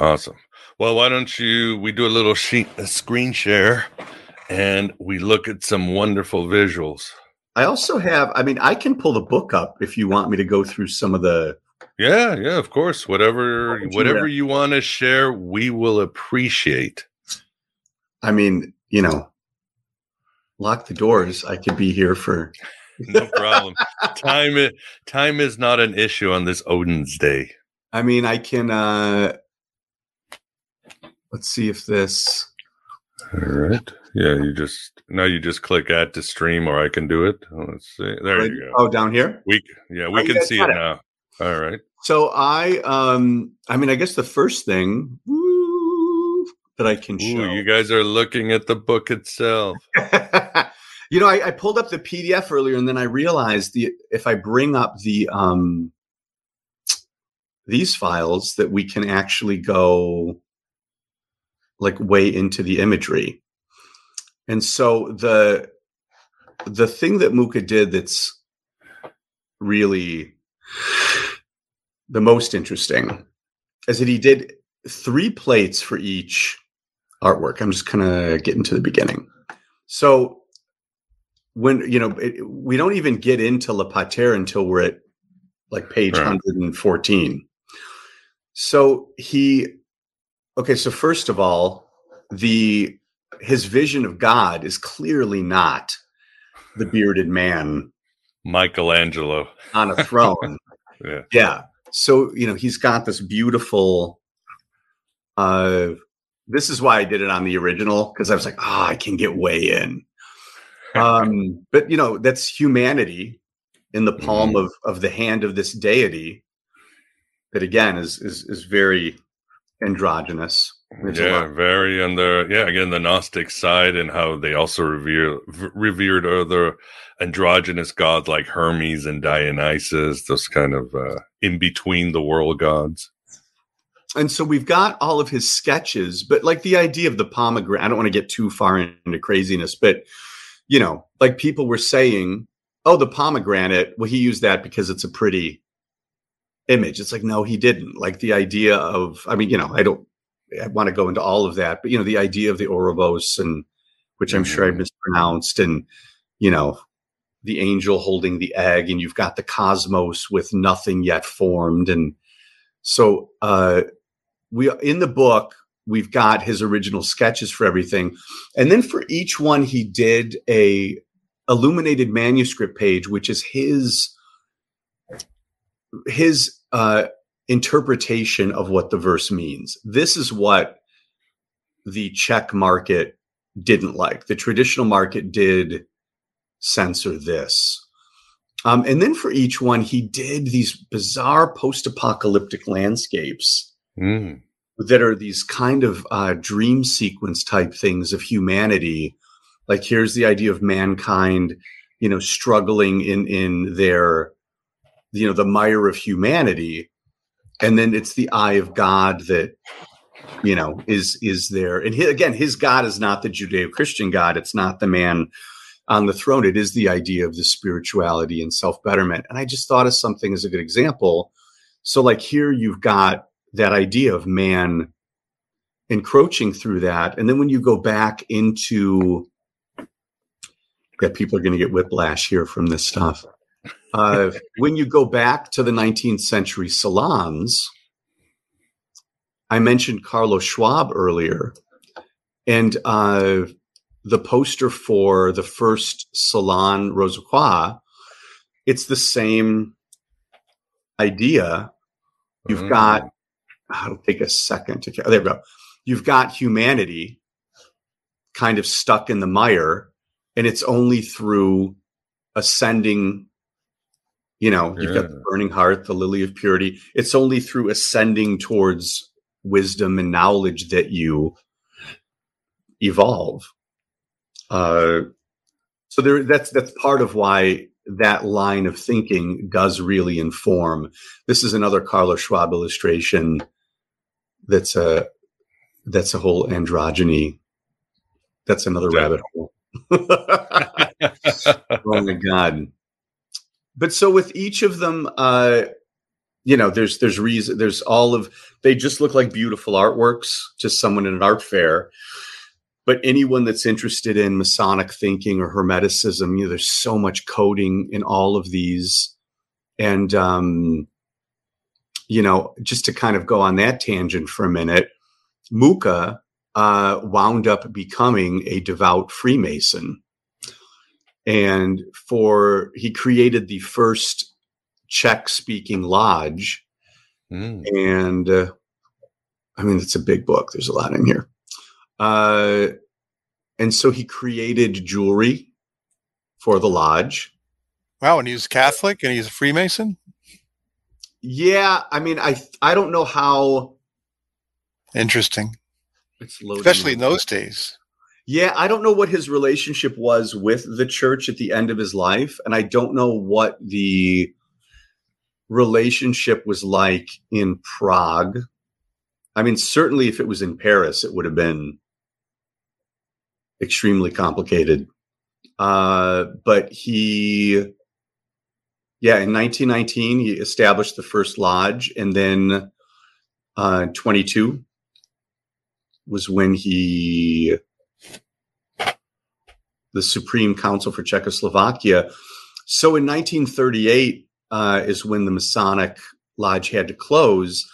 Awesome. Well, why don't you we do a little sheet, a screen share and we look at some wonderful visuals. I also have I mean I can pull the book up if you want me to go through some of the Yeah, yeah, of course. Whatever whatever you want to share, we will appreciate. I mean, you know, lock the doors, I could be here for no problem. time is time is not an issue on this Odin's Day. I mean, I can. uh Let's see if this. All right. Yeah, you just now you just click add to stream, or I can do it. Oh, let's see. There right. you go. Oh, down here. We yeah, we oh, can see it, it now. All right. So I um I mean I guess the first thing that I can show. Ooh, you guys are looking at the book itself. you know, I, I, pulled up the PDF earlier, and then I realized the if I bring up the um, these files, that we can actually go like way into the imagery. And so the the thing that Mucha did that's really the most interesting is that he did three plates for each artwork. I'm just kind of getting to the beginning. So when you know it, we don't even get into Le Pater until we're at like page right. 114. So he okay, so first of all, the his vision of God is clearly not the bearded man Michelangelo on a throne. yeah. Yeah. So, you know, he's got this beautiful uh this is why I did it on the original because I was like, oh, I can get way in. Um, but you know, that's humanity in the palm mm-hmm. of of the hand of this deity that again is is is very androgynous. Yeah, very the yeah again the Gnostic side and how they also revere revered other androgynous gods like Hermes and Dionysus, those kind of uh, in between the world gods and so we've got all of his sketches, but like the idea of the pomegranate, I don't want to get too far into craziness, but you know, like people were saying, oh, the pomegranate, well, he used that because it's a pretty image. It's like, no, he didn't. Like the idea of, I mean, you know, I don't I want to go into all of that, but you know, the idea of the Ouroboros and which I'm mm-hmm. sure I mm-hmm. mispronounced, and you know, the angel holding the egg, and you've got the cosmos with nothing yet formed. And so uh we in the book we've got his original sketches for everything and then for each one he did a illuminated manuscript page which is his his uh interpretation of what the verse means this is what the czech market didn't like the traditional market did censor this Um, and then for each one, he did these bizarre post-apocalyptic landscapes mm. that are these kind of uh, dream sequence type things of humanity. Like here's the idea of mankind, you know, struggling in in their, you know, the mire of humanity, and then it's the eye of God that you know is is there. And again his god is not the judeo-christian god. It's not the man on the throne. It is the idea of the spirituality and self-betterment. And i just thought of something as a good example. So like here you've got that idea of man encroaching through that. And then when you go back into yeah people are going to get whiplash here from this stuff uh, when you go back to the 19th century salons I mentioned Carlos Schwabe earlier, and uh, the poster for the first Salon Rose-Croix, it's the same idea. You've mm. got, I'll take a second to, there we go. You've got humanity kind of stuck in the mire, and it's only through ascending you know you've got the burning heart the lily of purity it's only through ascending towards wisdom and knowledge that you evolve. Uh, so there, that's that's part of why that line of thinking does really inform. This is another Carlos Schwabe illustration. That's a that's a whole androgyny. That's another yeah. rabbit hole. oh my god! But so with each of them, uh, you know there's there's reason there's all of they just look like beautiful artworks to someone in an art fair. But anyone that's interested in masonic thinking or hermeticism you know there's so much coding in all of these. And um you know just to kind of go on that tangent for a minute mucha uh wound up becoming a devout freemason and for he created the first Czech speaking lodge. Mm. And uh, I mean, it's a big book, there's a lot in here. Uh, and so he created jewelry for the lodge. Wow, and he's Catholic and he's a Freemason? Yeah, I mean, I I don't know how interesting. Especially in those days. Yeah, I don't know what his relationship was with the church at the end of his life, and I don't know what the relationship was like in Prague. I mean, certainly if it was in Paris, it would have been extremely complicated. Uh, but he, yeah, in 1919, he established the first lodge, and then uh, 22 was when he, the Supreme Council for Czechoslovakia. So in 1938, uh, is when the Masonic Lodge had to close.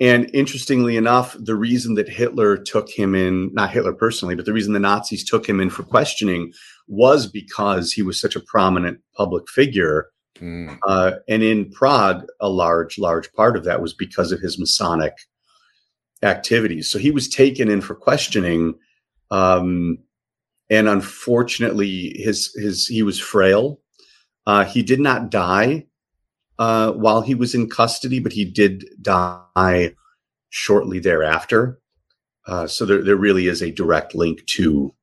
And interestingly enough, the reason that Hitler took him in, not Hitler personally, but the reason the Nazis took him in for questioning was because he was such a prominent public figure. Mm. Uh, and in Prague, a large, large part of that was because of his Masonic activities. So he was taken in for questioning. Um, and unfortunately, his, his, he was frail. Uh, he did not die uh, while he was in custody, but he did die shortly thereafter. Uh, so there, there really is a direct link to,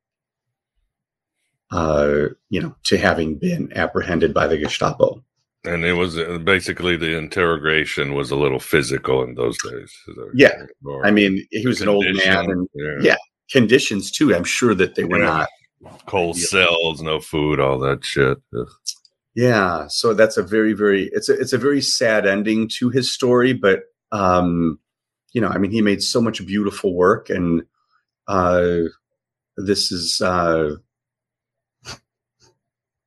uh, you know, to having been apprehended by the Gestapo. And it was uh, basically the interrogation was a little physical in those days. Yeah, I mean, he was an old man, and yeah. yeah. conditions too. I'm sure that they were yeah. not cold cells, no food, all that shit. Ugh. Yeah, so that's a very very it's a it's a very sad ending to his story, but um, you know, I mean, he made so much beautiful work, and uh, this is uh,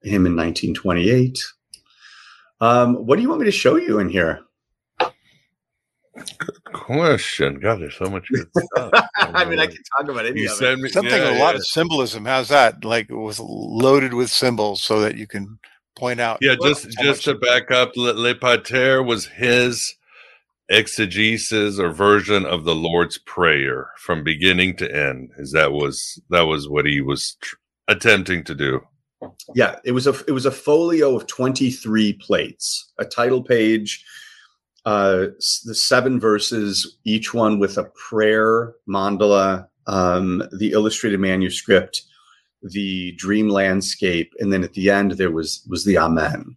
him in 1928. Um, what do you want me to show you in here? Good question. God, there's so much good stuff. I mean, I can talk about any you of it. Me, Something yeah, a lot of symbolism. How's that? Like it was loaded with symbols so that you can point out. Yeah, just just to back up, Le Pater was his exegesis or version of the Lord's Prayer from beginning to end. Is that was that was what he was tr- attempting to do? Yeah, it was a it was a folio of 23 plates, a title page, uh, the seven verses, each one with a prayer mandala, um, the illustrated manuscript, the dream landscape, and then at the end there was was the Amen.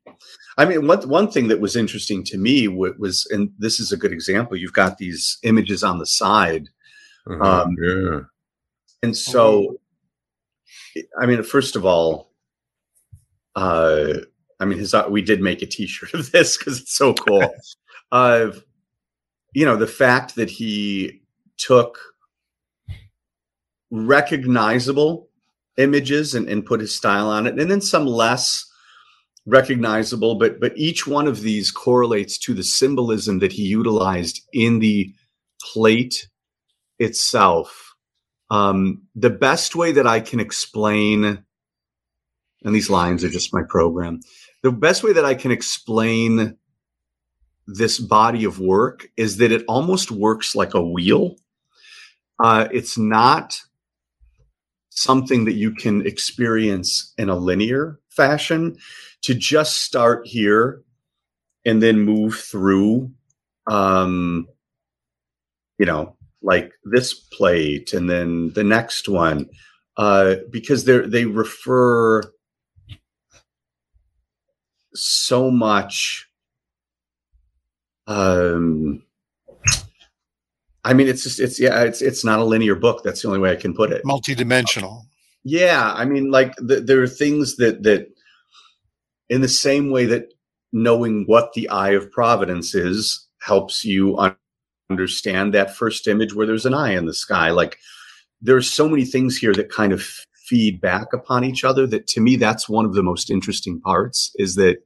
I mean, one one thing that was interesting to me was, and this is a good example. You've got these images on the side, uh-huh, um, yeah, and so, I mean, first of all, uh, I mean, his we did make a T-shirt of this because it's so cool. uh, you know, the fact that he took recognizable images and, and put his style on it, and then some less recognizable, but but each one of these correlates to the symbolism that he utilized in the plate itself. Um, the best way that I can explain, and these lines are just my program, the best way that I can explain this body of work is that it almost works like a wheel. Uh, it's not something that you can experience in a linear fashion to just start here and then move through um you know like this plate and then the next one uh because they they refer so much um I mean, it's just it's yeah, it's it's not a linear book. That's the only way I can put it. Multidimensional. Yeah, I mean, like the, there are things that that, in the same way that knowing what the eye of providence is helps you un- understand that first image where there's an eye in the sky. Like there are so many things here that kind of feed back upon each other. That to me, that's one of the most interesting parts. Is that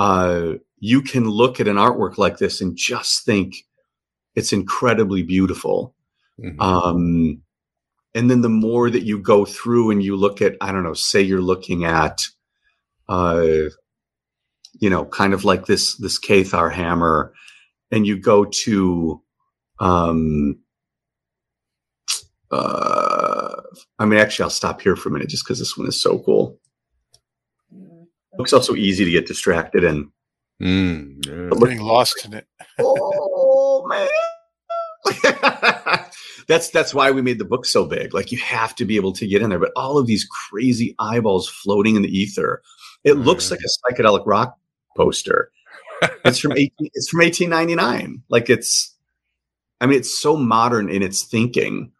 uh, you can look at an artwork like this and just think it's incredibly beautiful. Mm-hmm. Um, and then the more that you go through and you look at, I don't know, say you're looking at, uh, you know, kind of like this this Cathar hammer, and you go to, um, uh, I mean, actually, I'll stop here for a minute just because this one is so cool. It's also easy to get distracted in. Mm, yeah. Getting lost in it. oh man. that's that's why we made the book so big. Like you have to be able to get in there. But all of these crazy eyeballs floating in the ether. It mm. looks like a psychedelic rock poster. it's from 18, it's from 1899. Like it's I mean it's so modern in its thinking.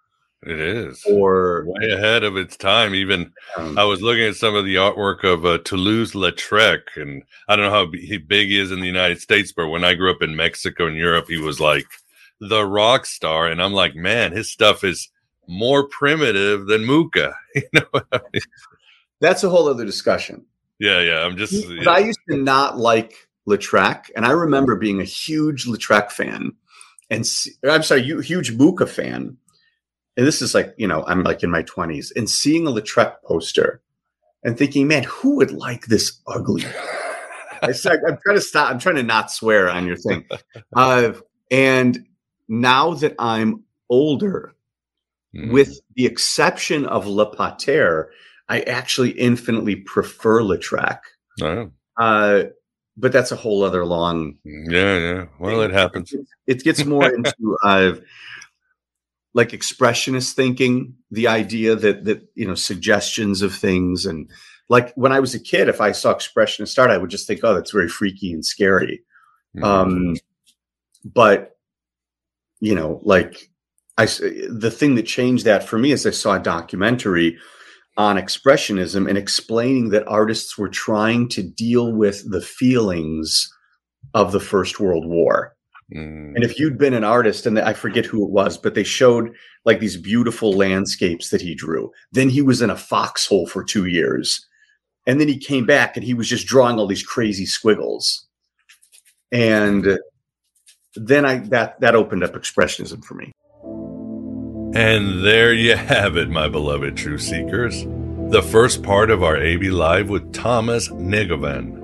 It is. Or way ahead of its time. Even um, I was looking at some of the artwork of uh, Toulouse-Lautrec, and I don't know how big he is in the United States, but when I grew up in Mexico and Europe, he was like the rock star, and I'm like, man, his stuff is more primitive than Mucha. You know, I mean? that's a whole other discussion. Yeah, yeah. I'm just. Yeah. I used to not like Lautrec, and I remember being a huge Lautrec fan, and I'm sorry, you huge Mucha fan and this is like you know i'm like in my 20s and seeing a lautrec poster and thinking man who would like this ugly I said, i'm trying to stop i'm trying to not swear on your thing uh, and now that i'm older mm. with the exception of le pater i actually infinitely prefer lautrec oh. uh, but that's a whole other long yeah yeah well thing. it happens it gets more into uh, like expressionist thinking, the idea that that you know suggestions of things and like when I was a kid, if I saw expressionist art, I would just think, oh, that's very freaky and scary. Mm-hmm. Um, but you know, like I, the thing that changed that for me is I saw a documentary on expressionism and explaining that artists were trying to deal with the feelings of the First World War. Mm. And if you'd been an artist, and I forget who it was, but they showed like these beautiful landscapes that he drew. Then he was in a foxhole for two years. And then he came back and he was just drawing all these crazy squiggles. And then I that that opened up expressionism for me. And there you have it, my beloved true seekers. The first part of our AB Live with Thomas Negovan.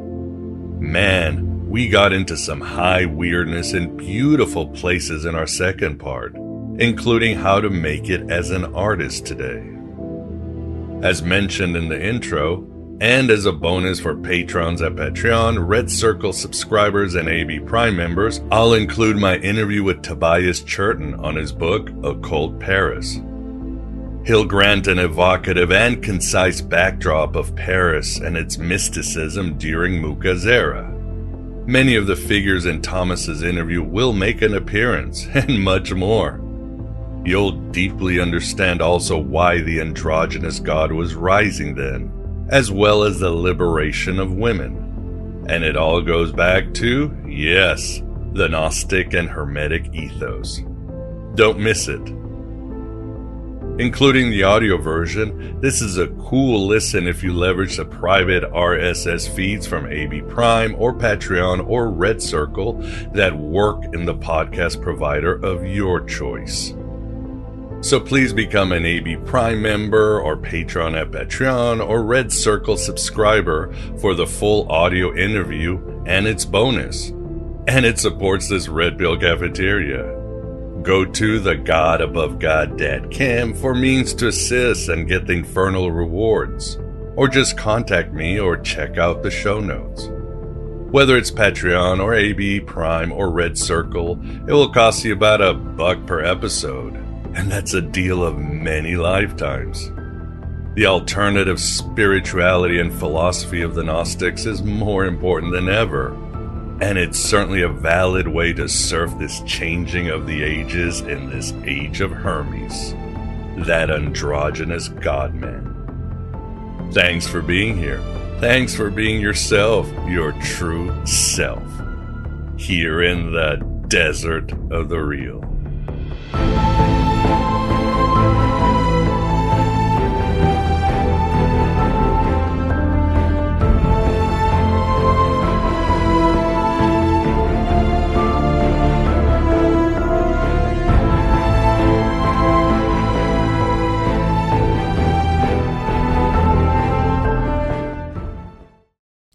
Man, we got into some high weirdness and beautiful places in our second part, including how to make it as an artist today. As mentioned in the intro, and as a bonus for patrons at Patreon, Red Circle subscribers, and AB Prime members, I'll include my interview with Tobias Churton on his book, Occult Paris. He'll grant an evocative and concise backdrop of Paris and its mysticism during Mucha's era. Many of the figures in Thomas's interview will make an appearance, and much more. You'll deeply understand also why the androgynous god was rising then as well as the liberation of women. And it all goes back to, yes, the Gnostic and Hermetic ethos. Don't miss it. Including the audio version, this is a cool listen if you leverage the private RSS feeds from AB Prime or Patreon or Red Circle that work in the podcast provider of your choice. So please become an AB Prime member or patron at Patreon or Red Circle subscriber for the full audio interview and its bonus. And it supports this Red Pill cafeteria. Go to the God Above God dot com for means to assist and get the infernal rewards. Or just contact me or check out the show notes. Whether it's Patreon or AB Prime or Red Circle, it will cost you about a buck per episode and that's a deal of many lifetimes. The alternative spirituality and philosophy of the Gnostics is more important than ever, and it's certainly a valid way to surf this changing of the ages in this age of Hermes, that androgynous godman. Thanks for being here. Thanks for being yourself, your true self, here in the desert of the real.